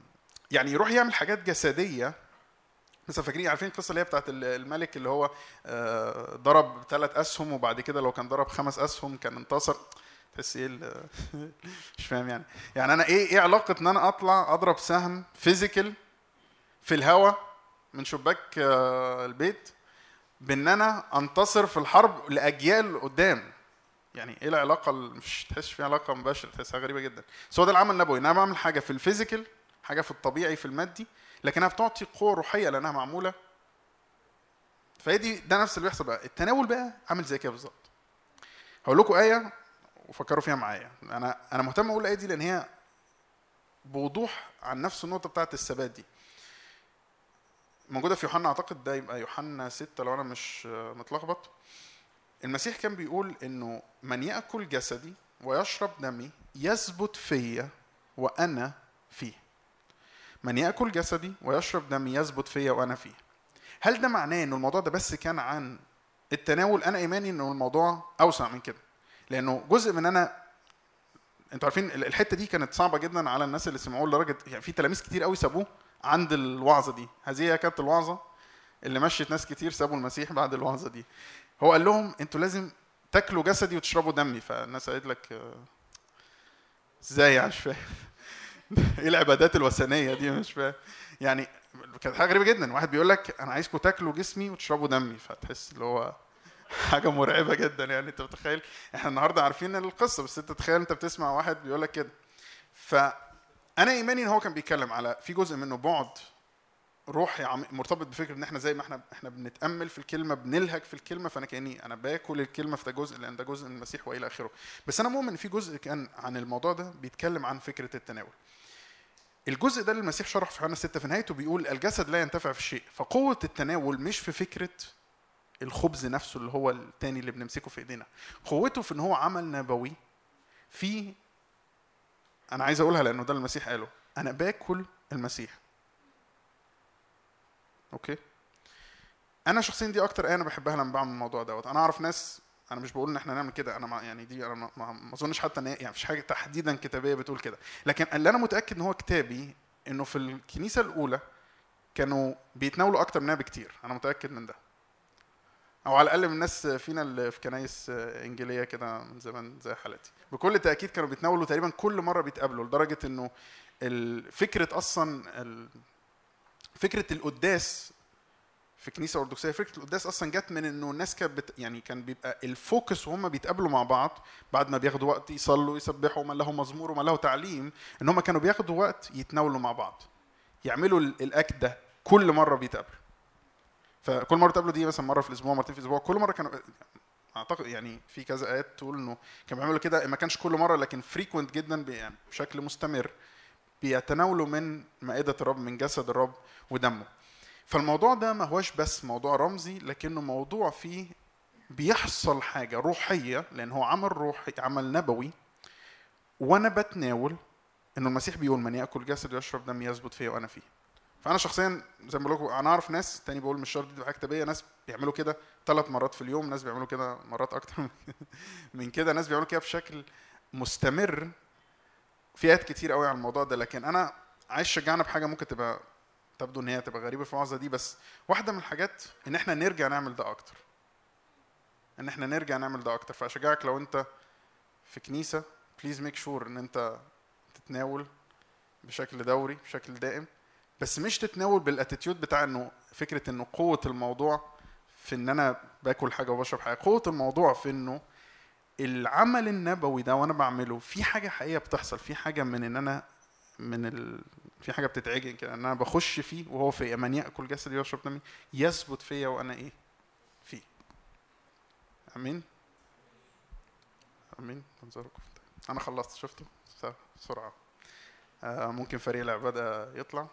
يعني يروح يعمل حاجات جسدية مثلا فاكرين عارفين القصة اللي هي بتاعت ال- الملك اللي هو آه، ضرب ثلاث أسهم وبعد كده لو كان ضرب خمس أسهم كان انتصر. تحس إيه مش فاهم يعني. يعني أنا إيه إيه علاقة إن أنا أطلع أضرب سهم physical في الهواء من شباك آه، البيت بإن أنا أنتصر في الحرب لأجيال قدام؟ يعني إيه العلاقة ال- مش تحس في علاقة مباشرة تحسها غريبة جدا. بس هو ده العمل النبوي. إن أنا بعمل حاجة في ال physical حاجة في الطبيعي في المادي لكنها بتعطي قوة روحية لأنها معمولة. فهي دي ده نفس اللي بيحصل بقى. التناول بقى عامل زي كده بالظبط. هقول لكم آية وفكروا فيها معايا. أنا أنا مهتم أقول الآية دي لأن هي بوضوح عن نفس النقطة بتاعت الثبات دي. موجودة في يوحنا أعتقد ده يبقى يوحنا ستة لو أنا مش متلخبط. المسيح كان بيقول إنه من يأكل جسدي ويشرب دمي يثبت فيا وأنا فيه. من يأكل جسدي ويشرب دمي يثبت فيا وأنا فيه. هل ده معناه ان الموضوع ده بس كان عن التناول؟ أنا إيماني إنه الموضوع أوسع من كده. لأنه جزء من أنا أنتوا عارفين ال- الحتة دي كانت صعبة جدا على الناس اللي سمعوه لدرجة يعني في تلاميذ كتير قوي سابوه عند الوعظة دي. هذه هي كانت الوعظة اللي مشيت ناس كتير سابوا المسيح بعد الوعظة دي. هو قال لهم أنتوا لازم تاكلوا جسدي وتشربوا دمي. فالناس قالت لك آه، إزاي مش فاهم إيه العبادات الوثنية دي؟ مش فاهم. يعني كانت حاجة غريبة جدا. واحد بيقول لك أنا عايزكم تاكلوا جسمي وتشربوا دمي. فتحس اللي هو حاجة مرعبة جدا. يعني أنت متخيل؟ إحنا النهارده عارفين القصة بس أنت تخيل أنت بتسمع واحد بيقول لك كده فانا إيماني إن هو كان بيتكلم على في جزء منه بعد روحي مرتبط بفكرة إن إحنا زي ما إحنا إحنا بنتأمل في الكلمة بنلهج في الكلمة فأنا كأني أنا باكل الكلمة في ده جزء لأن ده جزء من المسيح وإلى آخره. بس أنا مؤمن في جزء كان عن الموضوع ده بيتكلم عن فكرة التناول. الجزء ده اللي المسيح شرح في يوحنا 6 في نهايته بيقول الجسد لا ينتفع في شيء فقوة التناول مش في فكرة الخبز نفسه اللي هو التاني اللي بنمسكه في إيدينا قوته في إن هو عمل نبوي في أنا عايز أقولها لأنه ده المسيح قاله أنا باكل المسيح. أوكي؟ أنا شخصيا دي أكتر آية أنا بحبها لما بعمل الموضوع دوت. أنا أعرف ناس أنا مش بقول إن إحنا نعمل كده أنا ما يعني دي أنا ما- أظنش حتى إن يعني مفيش حاجة تحديدا كتابية بتقول كده. لكن اللي أنا متأكد إن هو كتابي إنه في الكنيسة الأولى كانوا بيتناولوا أكتر منها بكتير أنا متأكد من ده. أو على الأقل من الناس فينا اللي في كنايس إنجيلية كده من زمان زي حالتي بكل تأكيد كانوا بيتناولوا تقريبا كل مرة بيتقابلوا لدرجة إنه فكرة أصلا فكرة القداس في كنيسه ارثوذكسيه فكرة القداس أصلا جت من إنه الناس كانت بت يعني كان بيبقى الفوكس وهم بيتقابلوا مع بعض بعد ما بياخدوا وقت يصلوا يسبحوا ما له مزمور وما له تعليم إن هم كانوا بياخدوا وقت يتناولوا مع بعض يعملوا ال- الأكت ده كل مرة بيتقابلوا. فكل مرة تقابلوا دي مثلا مرة في الأسبوع مرتين في الأسبوع كل مرة كانوا أعتقد يعني في كذا آيات تقول إنه كانوا بيعملوا كده ما كانش كل مرة لكن فريكوينت جدا يعني بشكل مستمر بيتناولوا من مائدة الرب من جسد الرب ودمه. فالموضوع ده ما هوش بس موضوع رمزي لكنه موضوع فيه بيحصل حاجة روحية لأن هو عمل روحي عمل نبوي وأنا بتناول إنه المسيح بيقول من يأكل جسد ويشرب دم يثبت فيه وأنا فيه. فأنا شخصيا زي ما بقول لكم أنا أعرف ناس تاني بقول مش شرط دي تبقى حاجة كتابية ناس بيعملوا كده ثلاث مرات في اليوم ناس بيعملوا كده مرات أكتر من كده- ناس بيعملوا كده بشكل مستمر. في آيات كتير قوي على الموضوع ده لكن أنا عايز شجعنا بحاجة ممكن تبقى تبدو إن هي تبقى غريبة في الموعظه دي بس واحدة من الحاجات إن إحنا نرجع نعمل ده أكتر. إن إحنا نرجع نعمل ده أكتر. فأشجعك لو أنت في كنيسة please make sure إن أنت تتناول بشكل دوري بشكل دائم بس مش تتناول بال attitude بتاع إنه فكرة إنه قوة الموضوع في إن أنا باكل حاجة وبشرب حاجة. قوة الموضوع في إنه العمل النبوي ده وأنا بعمله في حاجة حقيقية بتحصل في حاجة من إن أنا من ال... في حاجة بتتعجن كده إن أنا بخش فيه وهو فيا من يأكل جسدي ويشرب دمي يثبت فيا وأنا إيه؟ فيه. آمين؟ آمين. منظركم. أنا خلصت شفتوا؟ بسرعة. آه ممكن فريق العبادة يطلع.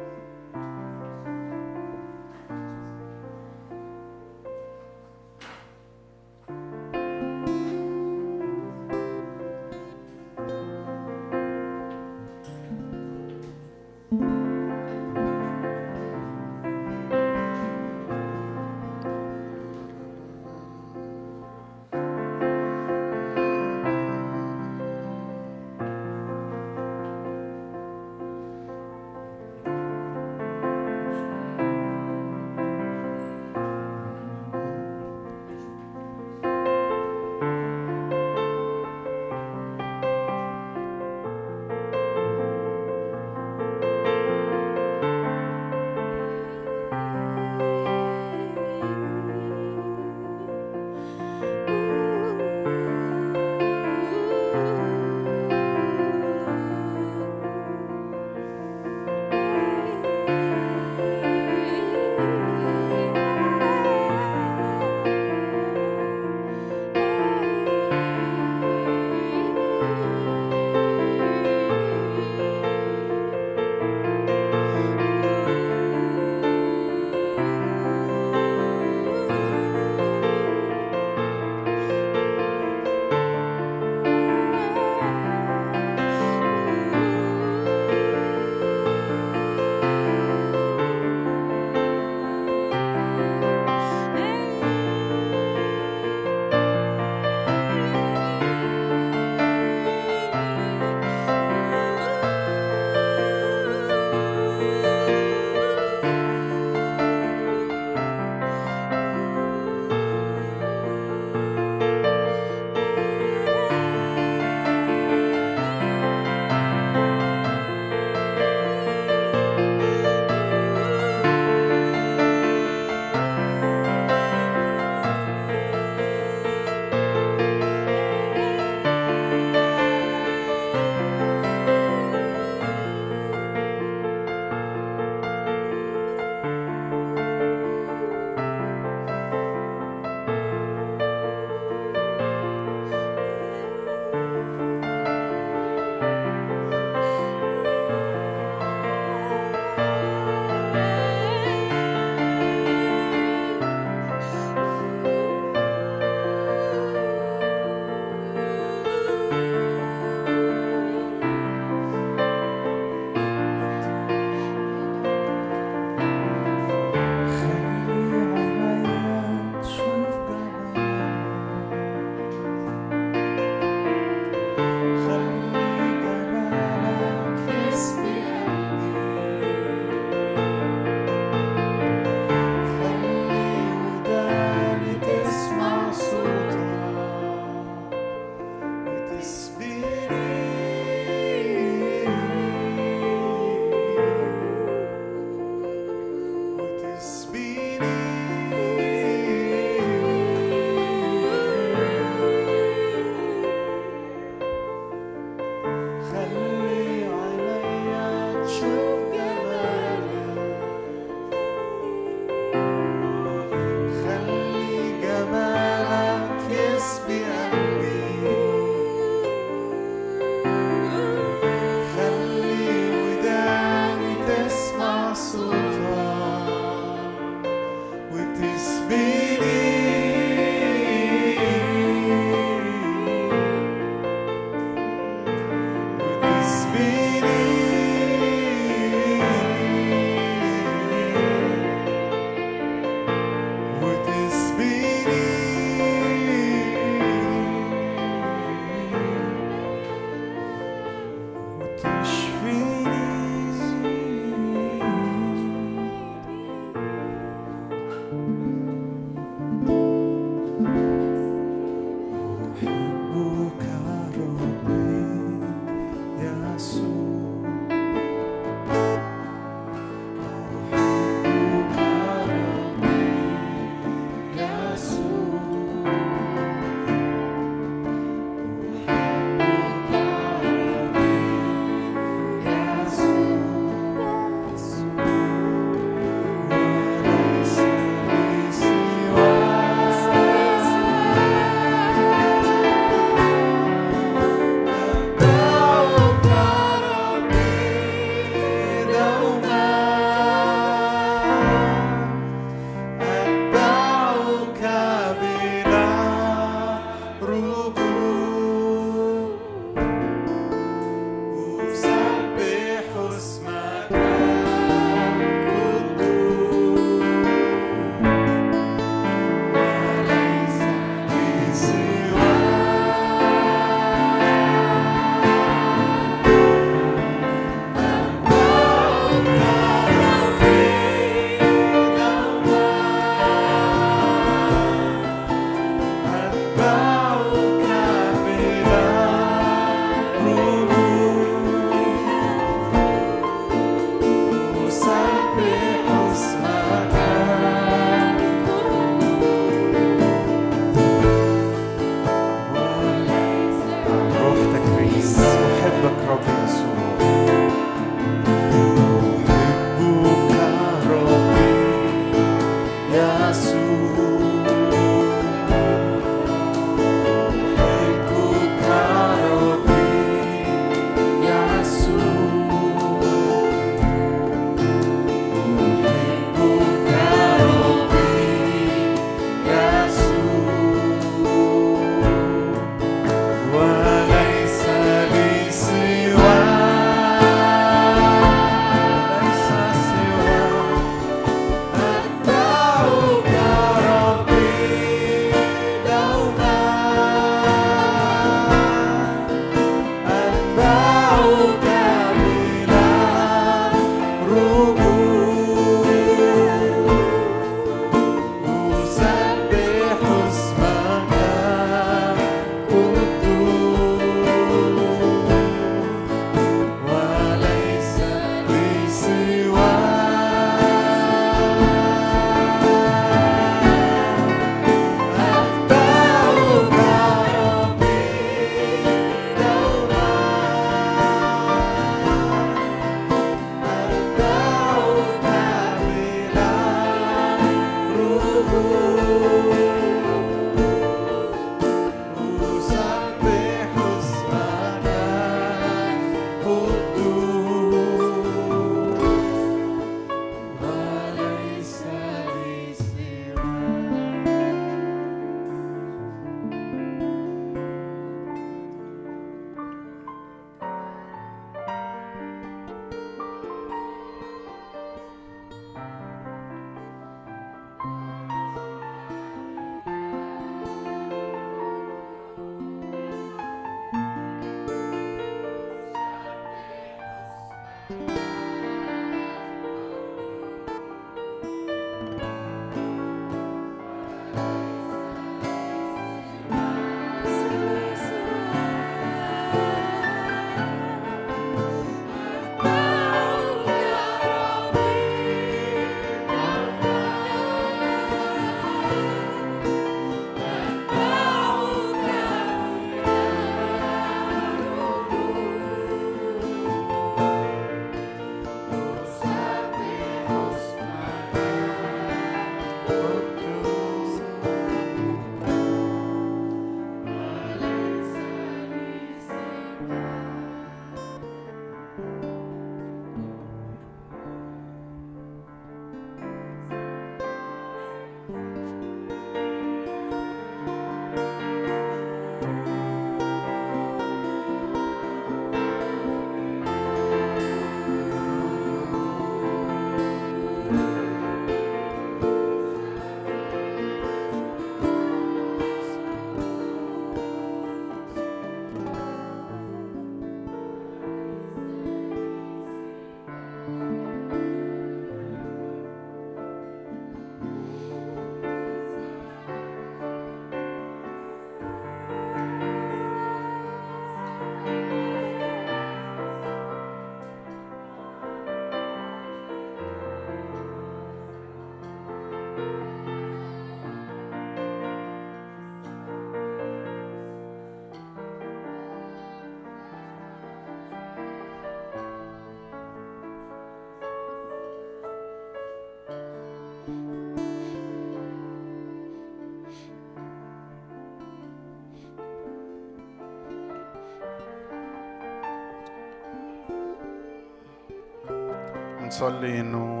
صلي انه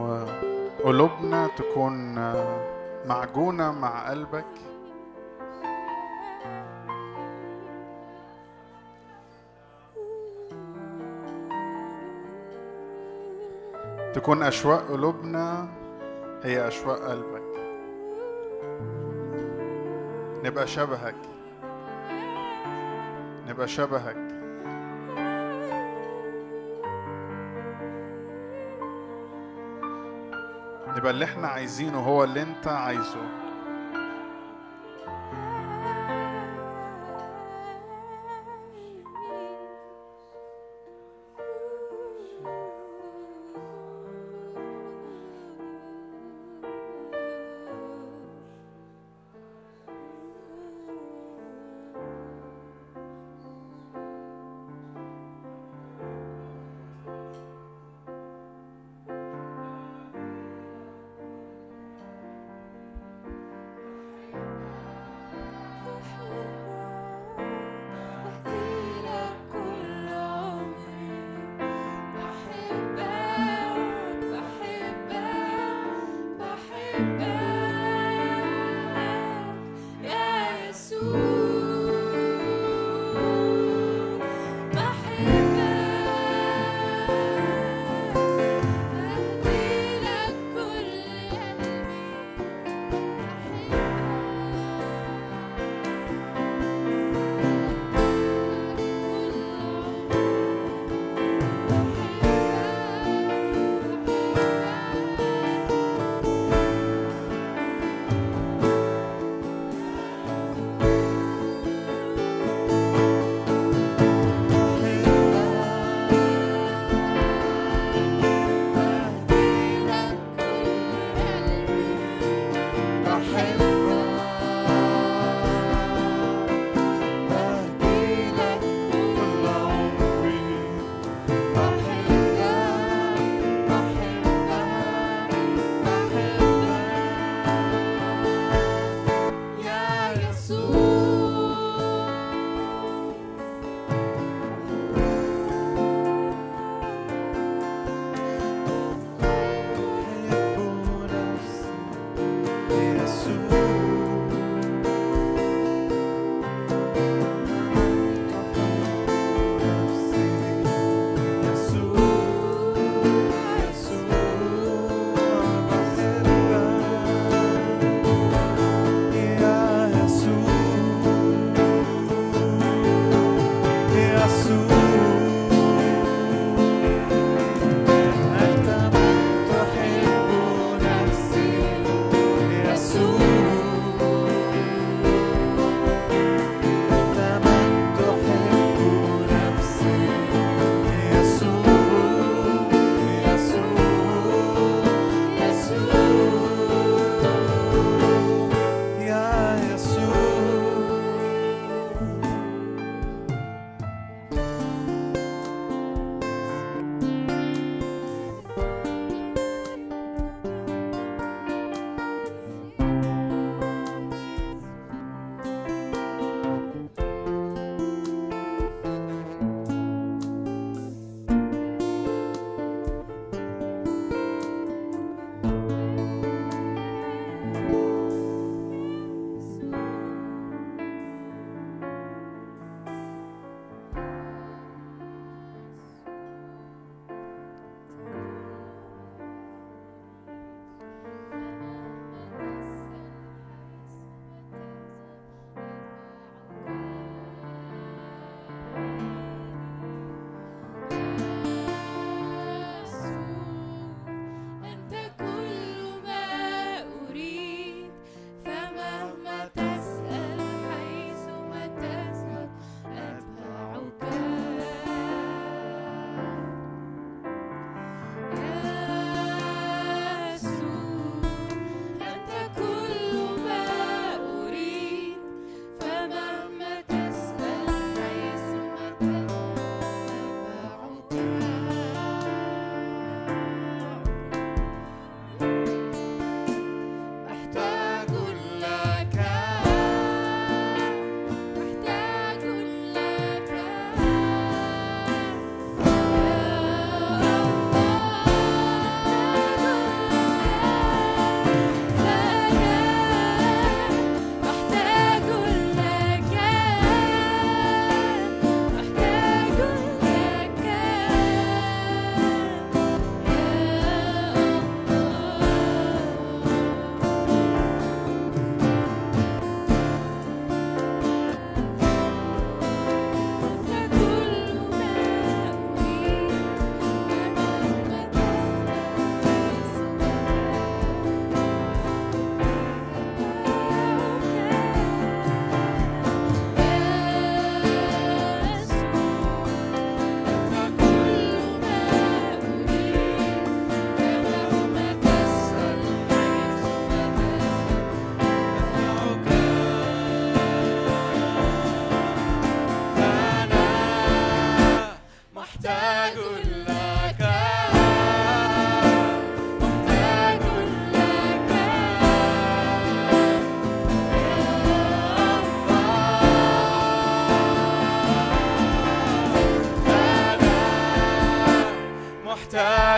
قلوبنا تكون معجونة مع قلبك. تكون أشواق قلوبنا هي أشواق قلبك. نبقى شبهك. نبقى شبهك. يبقى اللي إحنا عايزينه هو اللي انت عايزه.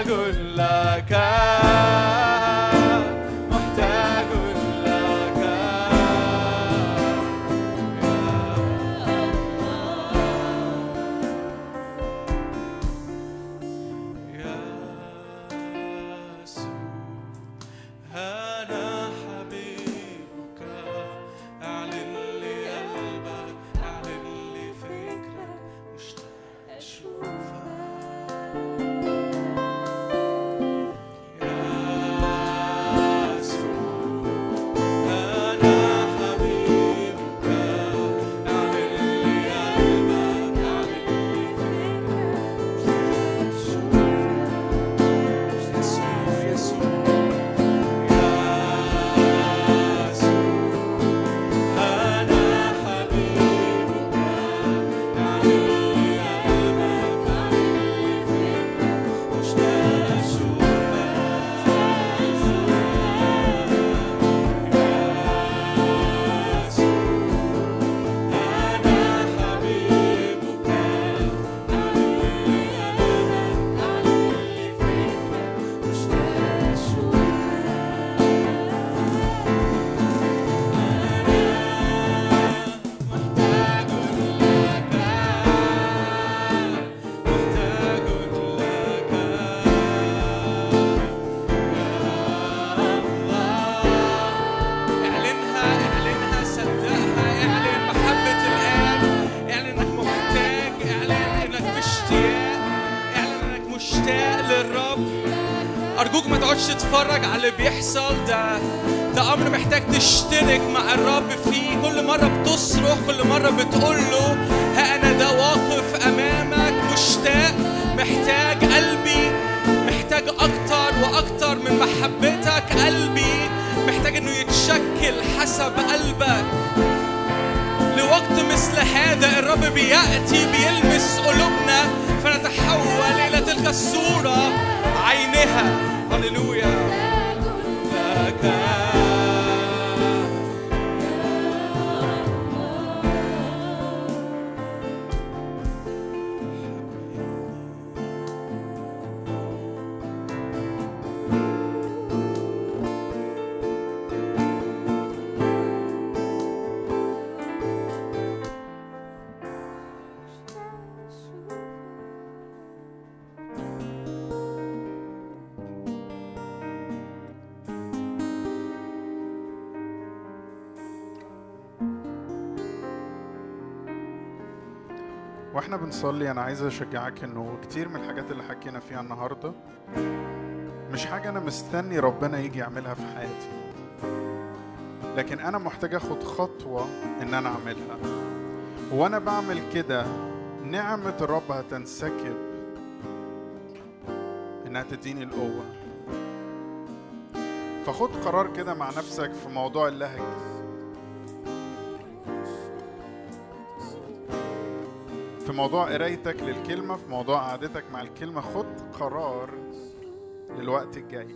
محتاج تتفرج على اللي بيحصل ده ده أمر محتاج تشترك مع الرب فيه. كل مرة بتصرخ كل مرة بتقول له ها أنا ده واقف أمامك مشتاق محتاج قلبي محتاج أكتر وأكتر من محبتك قلبي. محتاج إنه يتشكل حسب قلبك. لوقت مثل هذا الرب بيأتي بيلمس قلوبنا فنتحول إلى تلك الصورة عينها. هللويا. وإحنا بنصلي أنا عايز اشجعك انه كتير من الحاجات اللي حكينا فيها النهارده مش حاجة أنا مستني ربنا يجي يعملها في حياتي. لكن أنا محتاج اخد خطوة ان أنا اعملها. وأنا بعمل كده نعمة الرب هتنسكب انها تديني القوة. فخد قرار كده مع نفسك في موضوع اللهج. موضوع قرايتك للكلمة في موضوع قعدتك مع الكلمة خد قرار للوقت الجاي.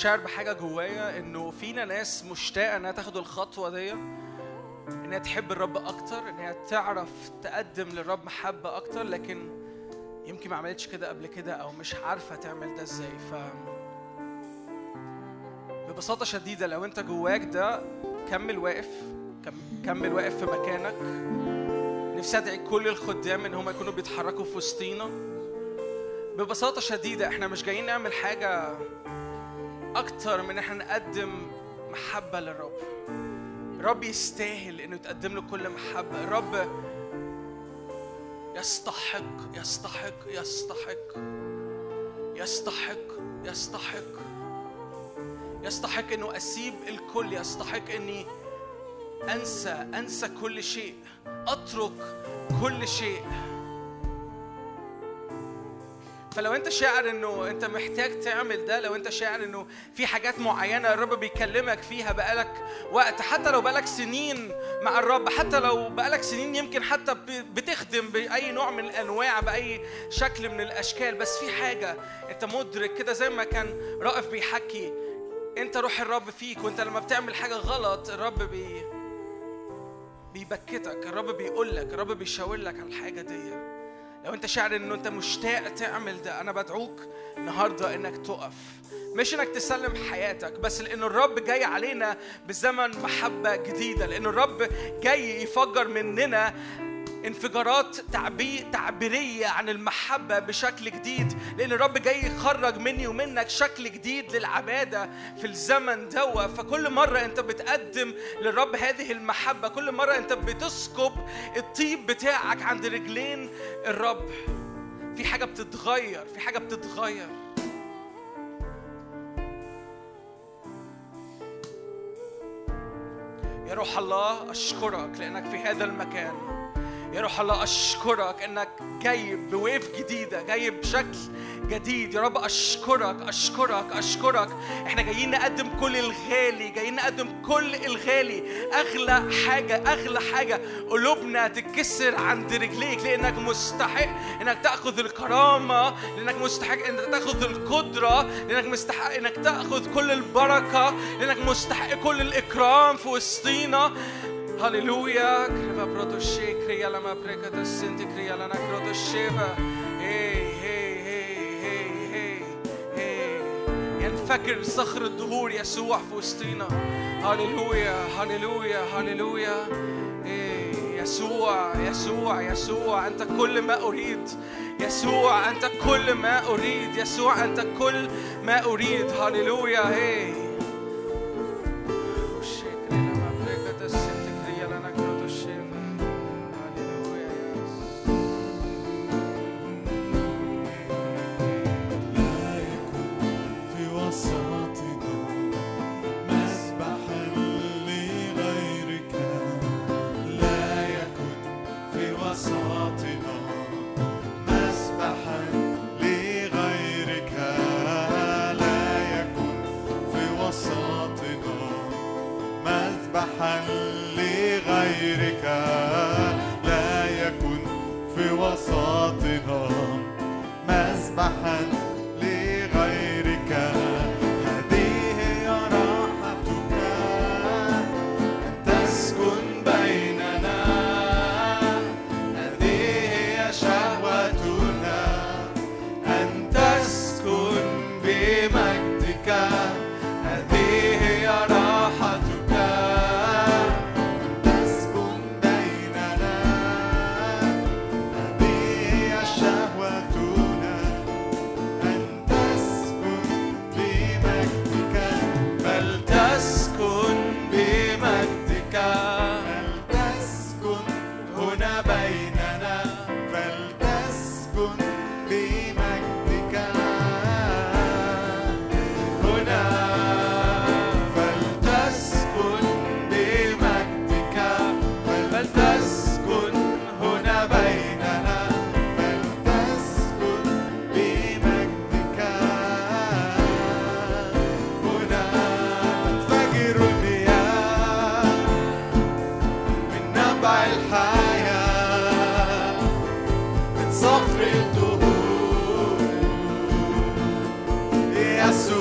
شاعر بحاجة جوايا إنه فينا ناس مشتاقة إنها تاخد الخطوة دي إنها تحب الرب أكتر إنها تعرف تقدم للرب محبه أكتر لكن يمكن ما عملتش كده قبل كده أو مش عارفة تعمل ده إزاي. ف ببساطة شديدة لو أنت جواك ده كمل واقف كم- كمل واقف في مكانك. نفسي أدعي كل الخدام إن هم يكونوا بيتحركوا في وسطينا. ببساطة شديدة إحنا مش جايين نعمل حاجة أكتر من إحنا نقدم محبة للرب. الرب يستاهل إنه يتقدم له كل محبة. الرب يستحق يستحق يستحق يستحق يستحق. يستحق إنه أسيب الكل يستحق إني أنسى أنسى كل شيء. أترك كل شيء. فلو انت شاعر انه انت محتاج تعمل ده لو انت شاعر انه في حاجات معينة الرب بيكلمك فيها بقالك وقت حتى لو بقالك سنين مع الرب حتى لو بقالك سنين يمكن حتى بتخدم بأي نوع من الأنواع بأي شكل من الأشكال بس في حاجة انت مدرك كده زي ما كان رائف بيحكي انت روح الرب فيك وانت لما بتعمل حاجة غلط الرب بي بيبكتك الرب بيقول لك الرب بيشاور لك على الحاجة دي. لو انت شاعر انه انت مشتاق تعمل ده أنا بدعوك النهارده انك تقف. مش انك تسلم حياتك بس لأن الرب جاي علينا بزمن محبة جديدة لأن الرب جاي يفجر مننا انفجارات تعبي تعبيرية عن المحبة بشكل جديد لأن الرب جاي يخرج مني ومنك شكل جديد للعبادة في الزمن دوا. فكل مرة أنت بتقدم للرب هذه المحبة كل مرة أنت بتسكب الطيب بتاعك عند رجلين الرب. في حاجة بتتغير في حاجة بتتغير. يا روح الله أشكرك لأنك في هذا المكان. يا روح الله أشكرك إنك جاي بويف جديدة جاي بشكل جديد. يا رب أشكرك أشكرك أشكرك. إحنا جايين نقدم كل الغالي جايين نقدم كل الغالي. أغلى حاجة أغلى حاجة قلوبنا تتكسر عند رجليك لأنك مستحق إنك تأخذ الكرامة لأنك مستحق إنك تأخذ القدرة لأنك مستحق إنك تأخذ كل البركة لأنك مستحق كل الإكرام في وسطينا. هللويا كريفا بروتوشي كريا لما بريكا السنتي كريا لنا كروتوشيفا هي هي هي هي هي ينفجر صخر الدهور يسوع في وسطينا هللويا هللويا هللويا يسوع يسوع يسوع أنت كل ما أريد يسوع أنت كل ما أريد يسوع أنت كل ما أريد هللويا هي لا يكن في وسطنا مذبحا é.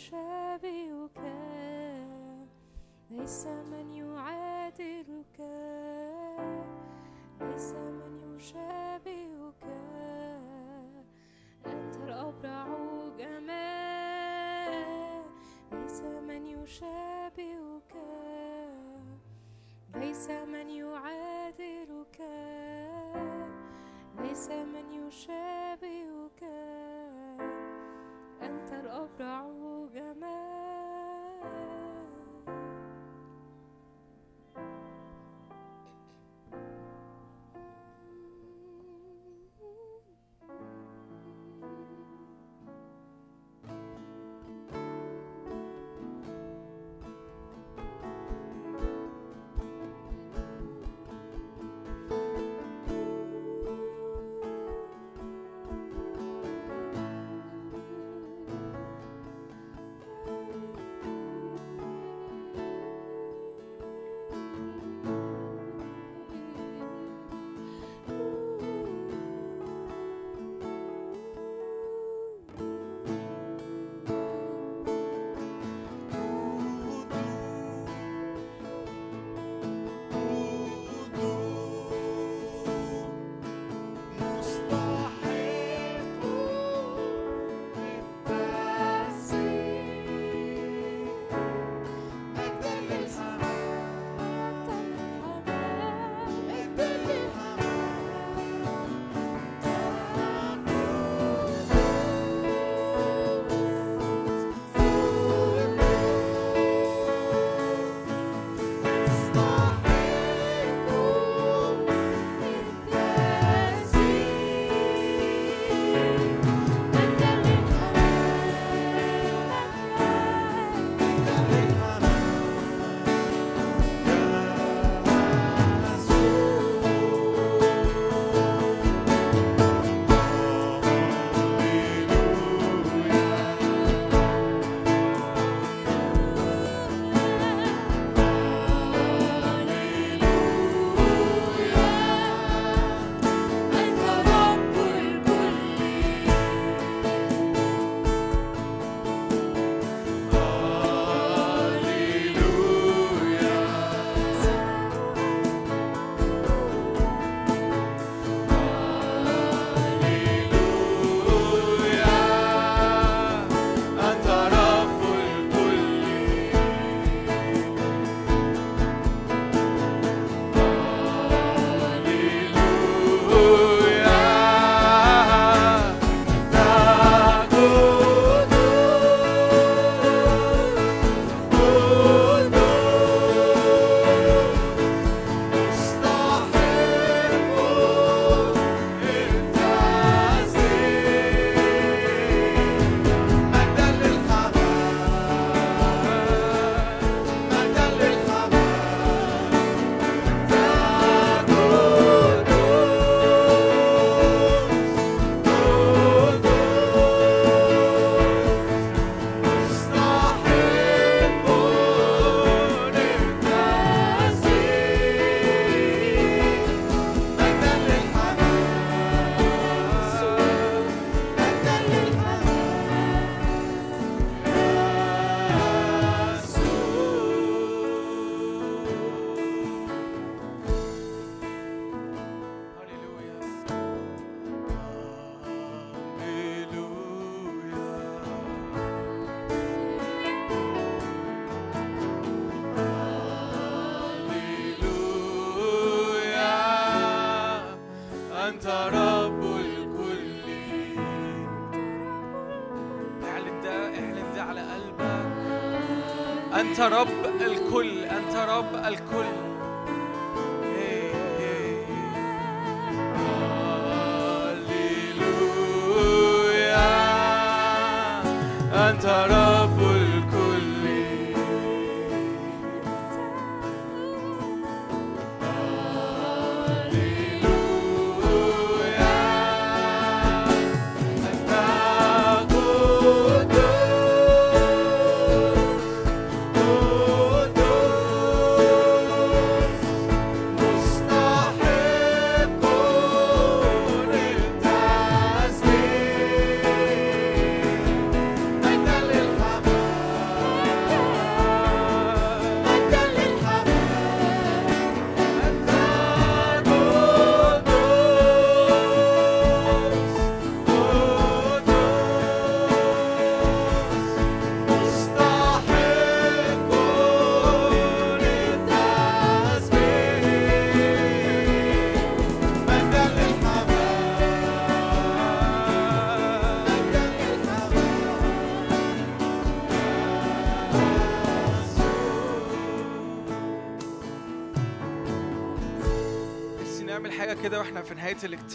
Shabby, you can. They summon you.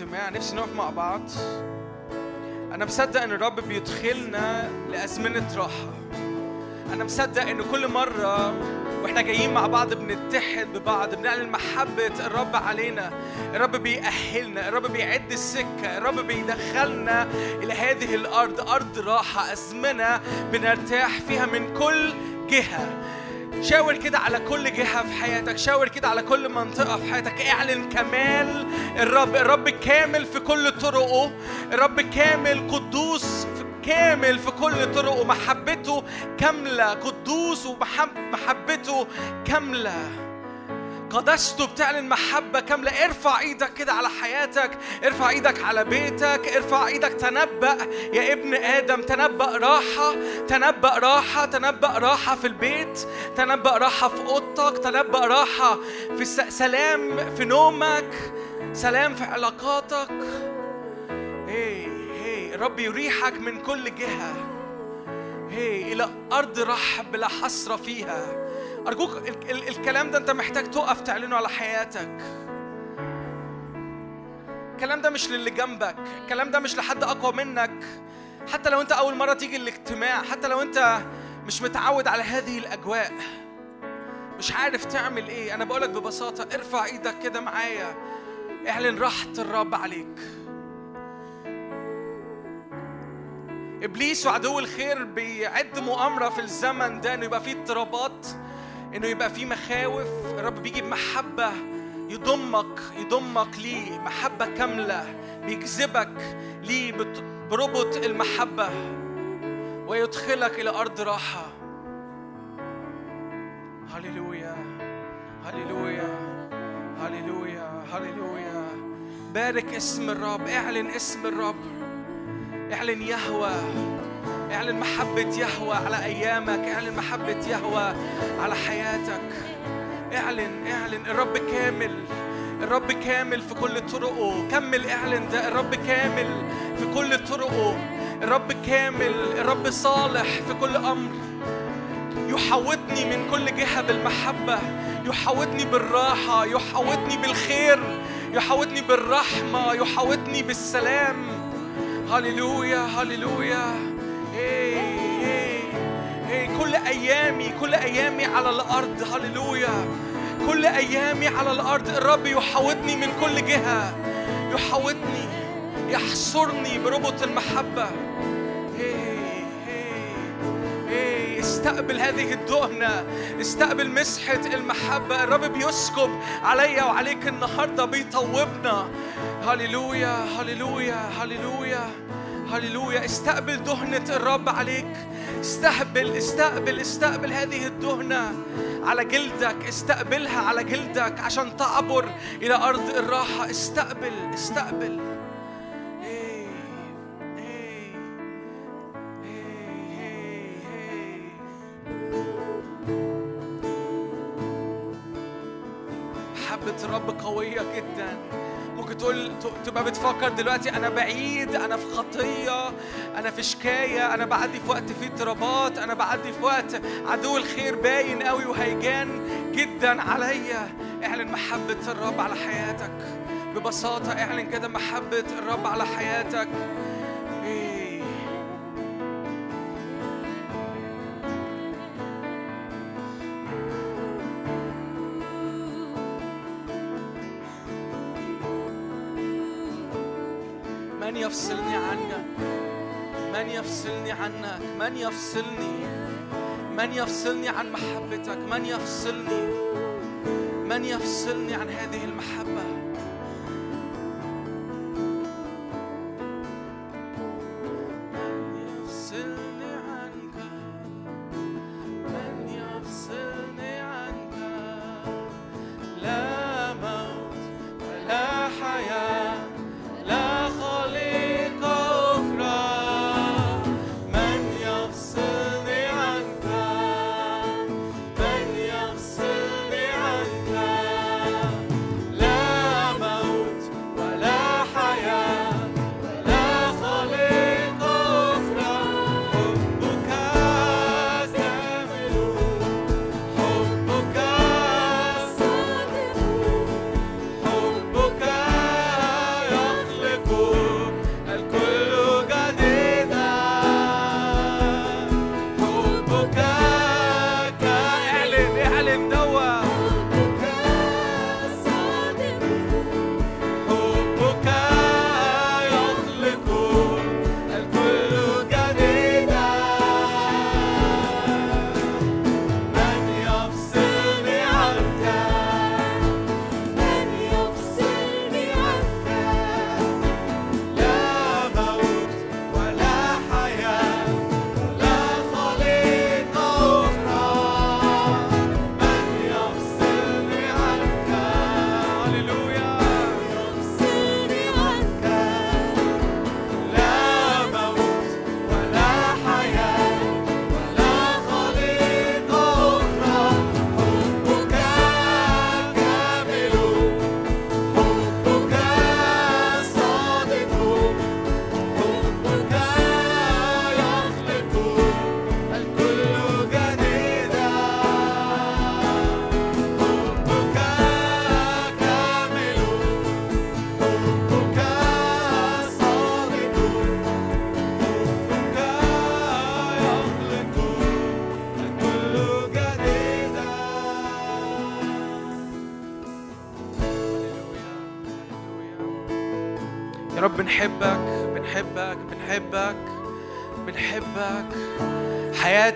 الاجتماع نفسي نقف مع بعض. أنا مصدق إن الرب بيدخلنا لأزمنة راحة. أنا مصدق إن كل مرة وإحنا جايين مع بعض بنتحد ببعض بنعلن محبة الرب علينا. الرب بيأهلنا الرب بيعد السكة الرب بيدخلنا إلى هذه الأرض. أرض راحة أزمنة بنرتاح فيها من كل جهة. شاور كده على كل جهة في حياتك شاور كده على كل منطقة في حياتك. اعلن كمال الرب الرب كامل في كل طرقه. الرب كامل قدوس في كامل في كل طرقه. محبته كاملة قدوس ومحبته كاملة. قدسته بتعلن محبة كاملة. ارفع إيدك كده على حياتك. ارفع إيدك على بيتك. ارفع إيدك. تنبأ يا ابن آدم. تنبأ راحة. تنبأ راحة. تنبأ راحة في البيت. تنبأ راحة في أوضتك. تنبأ راحة في سلام في نومك. سلام في علاقاتك. هي هي الرب يريحك من كل جهة. هي إلى أرض رحب لا حصر فيها. أرجوك ال- ال- الكلام ده أنت محتاج تقف تعلنه على حياتك. الكلام ده مش للي جنبك. الكلام ده مش لحد أقوى منك. حتى لو أنت أول مرة تيجي الاجتماع حتى لو أنت مش متعود على هذه الأجواء. مش عارف تعمل إيه. أنا بقولك ببساطة ارفع إيدك كده معايا. اعلن راحة الرب عليك. إبليس وعدو الخير بيعد مؤامرة في الزمن ده إنه يبقى فيه اضطرابات إنه يبقى فيه مخاوف. الرب بيجي بمحبة يضمك يضمك ليه؟ محبة كاملة بيجذبك ليه؟ بربط المحبة ويدخلك إلى أرض راحة. هللويا هللويا هللويا هللويا. بارك اسم الرب. اعلن اسم الرب. اعلن يهوى. اعلن محبة يهوى على أيامك. اعلن محبة يهوى على حياتك. اعلن اعلن. الرب كامل. الرب كامل في كل طرقه. كمل اعلن ده. الرب كامل في كل طرقه. الرب كامل. الرب صالح في كل أمر. يحوطني من كل جهة بالمحبة. يحوطني بالراحة. يحوطني بالخير. يحوطني بالرحمة يحوطني بالسلام. هللويا هللويا. إيه إيه إيه. كل أيامي كل أيامي على الأرض. هللويا. كل أيامي على الأرض. الرب يحوطني من كل جهة. يحوطني يحصرني بربط المحبة. استقبل هذه الدهنة استقبل مسحة المحبة. الرب بيسكب عليا وعليك النهاردة بيطوبنا. هللويا هللويا هللويا هللويا. استقبل دهنة الرب عليك. استقبل استقبل استقبل هذه الدهنة على جلدك. استقبلها على جلدك عشان تعبر إلى أرض الراحة. استقبل استقبل. إيه الرب قوية جدا. ممكن تقول تبقى بتفكر دلوقتي أنا بعيد أنا في خطية أنا في شكاية أنا بعدي في وقت فيه اضطرابات أنا بعدي في وقت عدو الخير باين قوي وهيجان جدا عليا. اعلن محبة الرب على حياتك. ببساطة اعلن كده محبة الرب على حياتك. يفصلني عنك؟ من يفصلني عنك؟ من يفصلني؟ من يفصلني عن محبتك؟ من يفصلني؟ من يفصلني عن هذه المحبة؟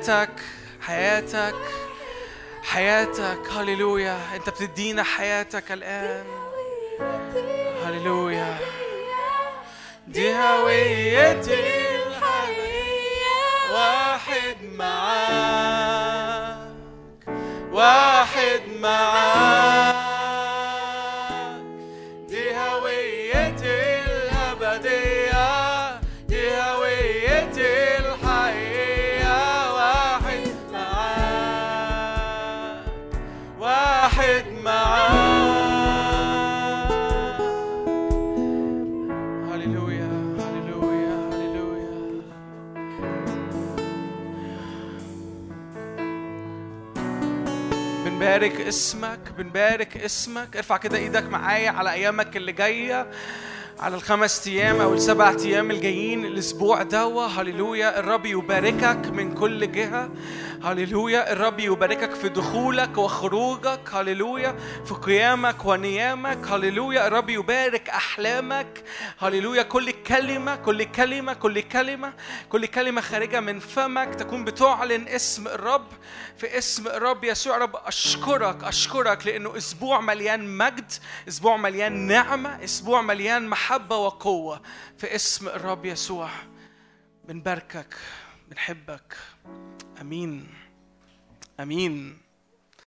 حياتك حياتك حياتك. هللويا. انت بتدينا حياتك الآن. هللويا. دي هويتي. اسمك بنبارك اسمك. ارفع كده إيدك معايا على أيامك اللي جاية على الخمس أيام أو السبع أيام الجايين الأسبوع دوا هللويا. الرب يباركك من كل جهة. هللويا الرب يباركك في دخولك وخروجك هللويا في قيامك ونيامك هللويا الرب يبارك احلامك هللويا كل كلمه كل كلمه كل كلمه كل كلمه خارجه من فمك تكون بتعلن اسم الرب في اسم الرب يسوع رب اشكرك اشكرك لأنه أسبوع مليان مجد أسبوع مليان نعمه أسبوع مليان محبه وقوه في اسم الرب يسوع بنباركك بنحبك آمين. آمين.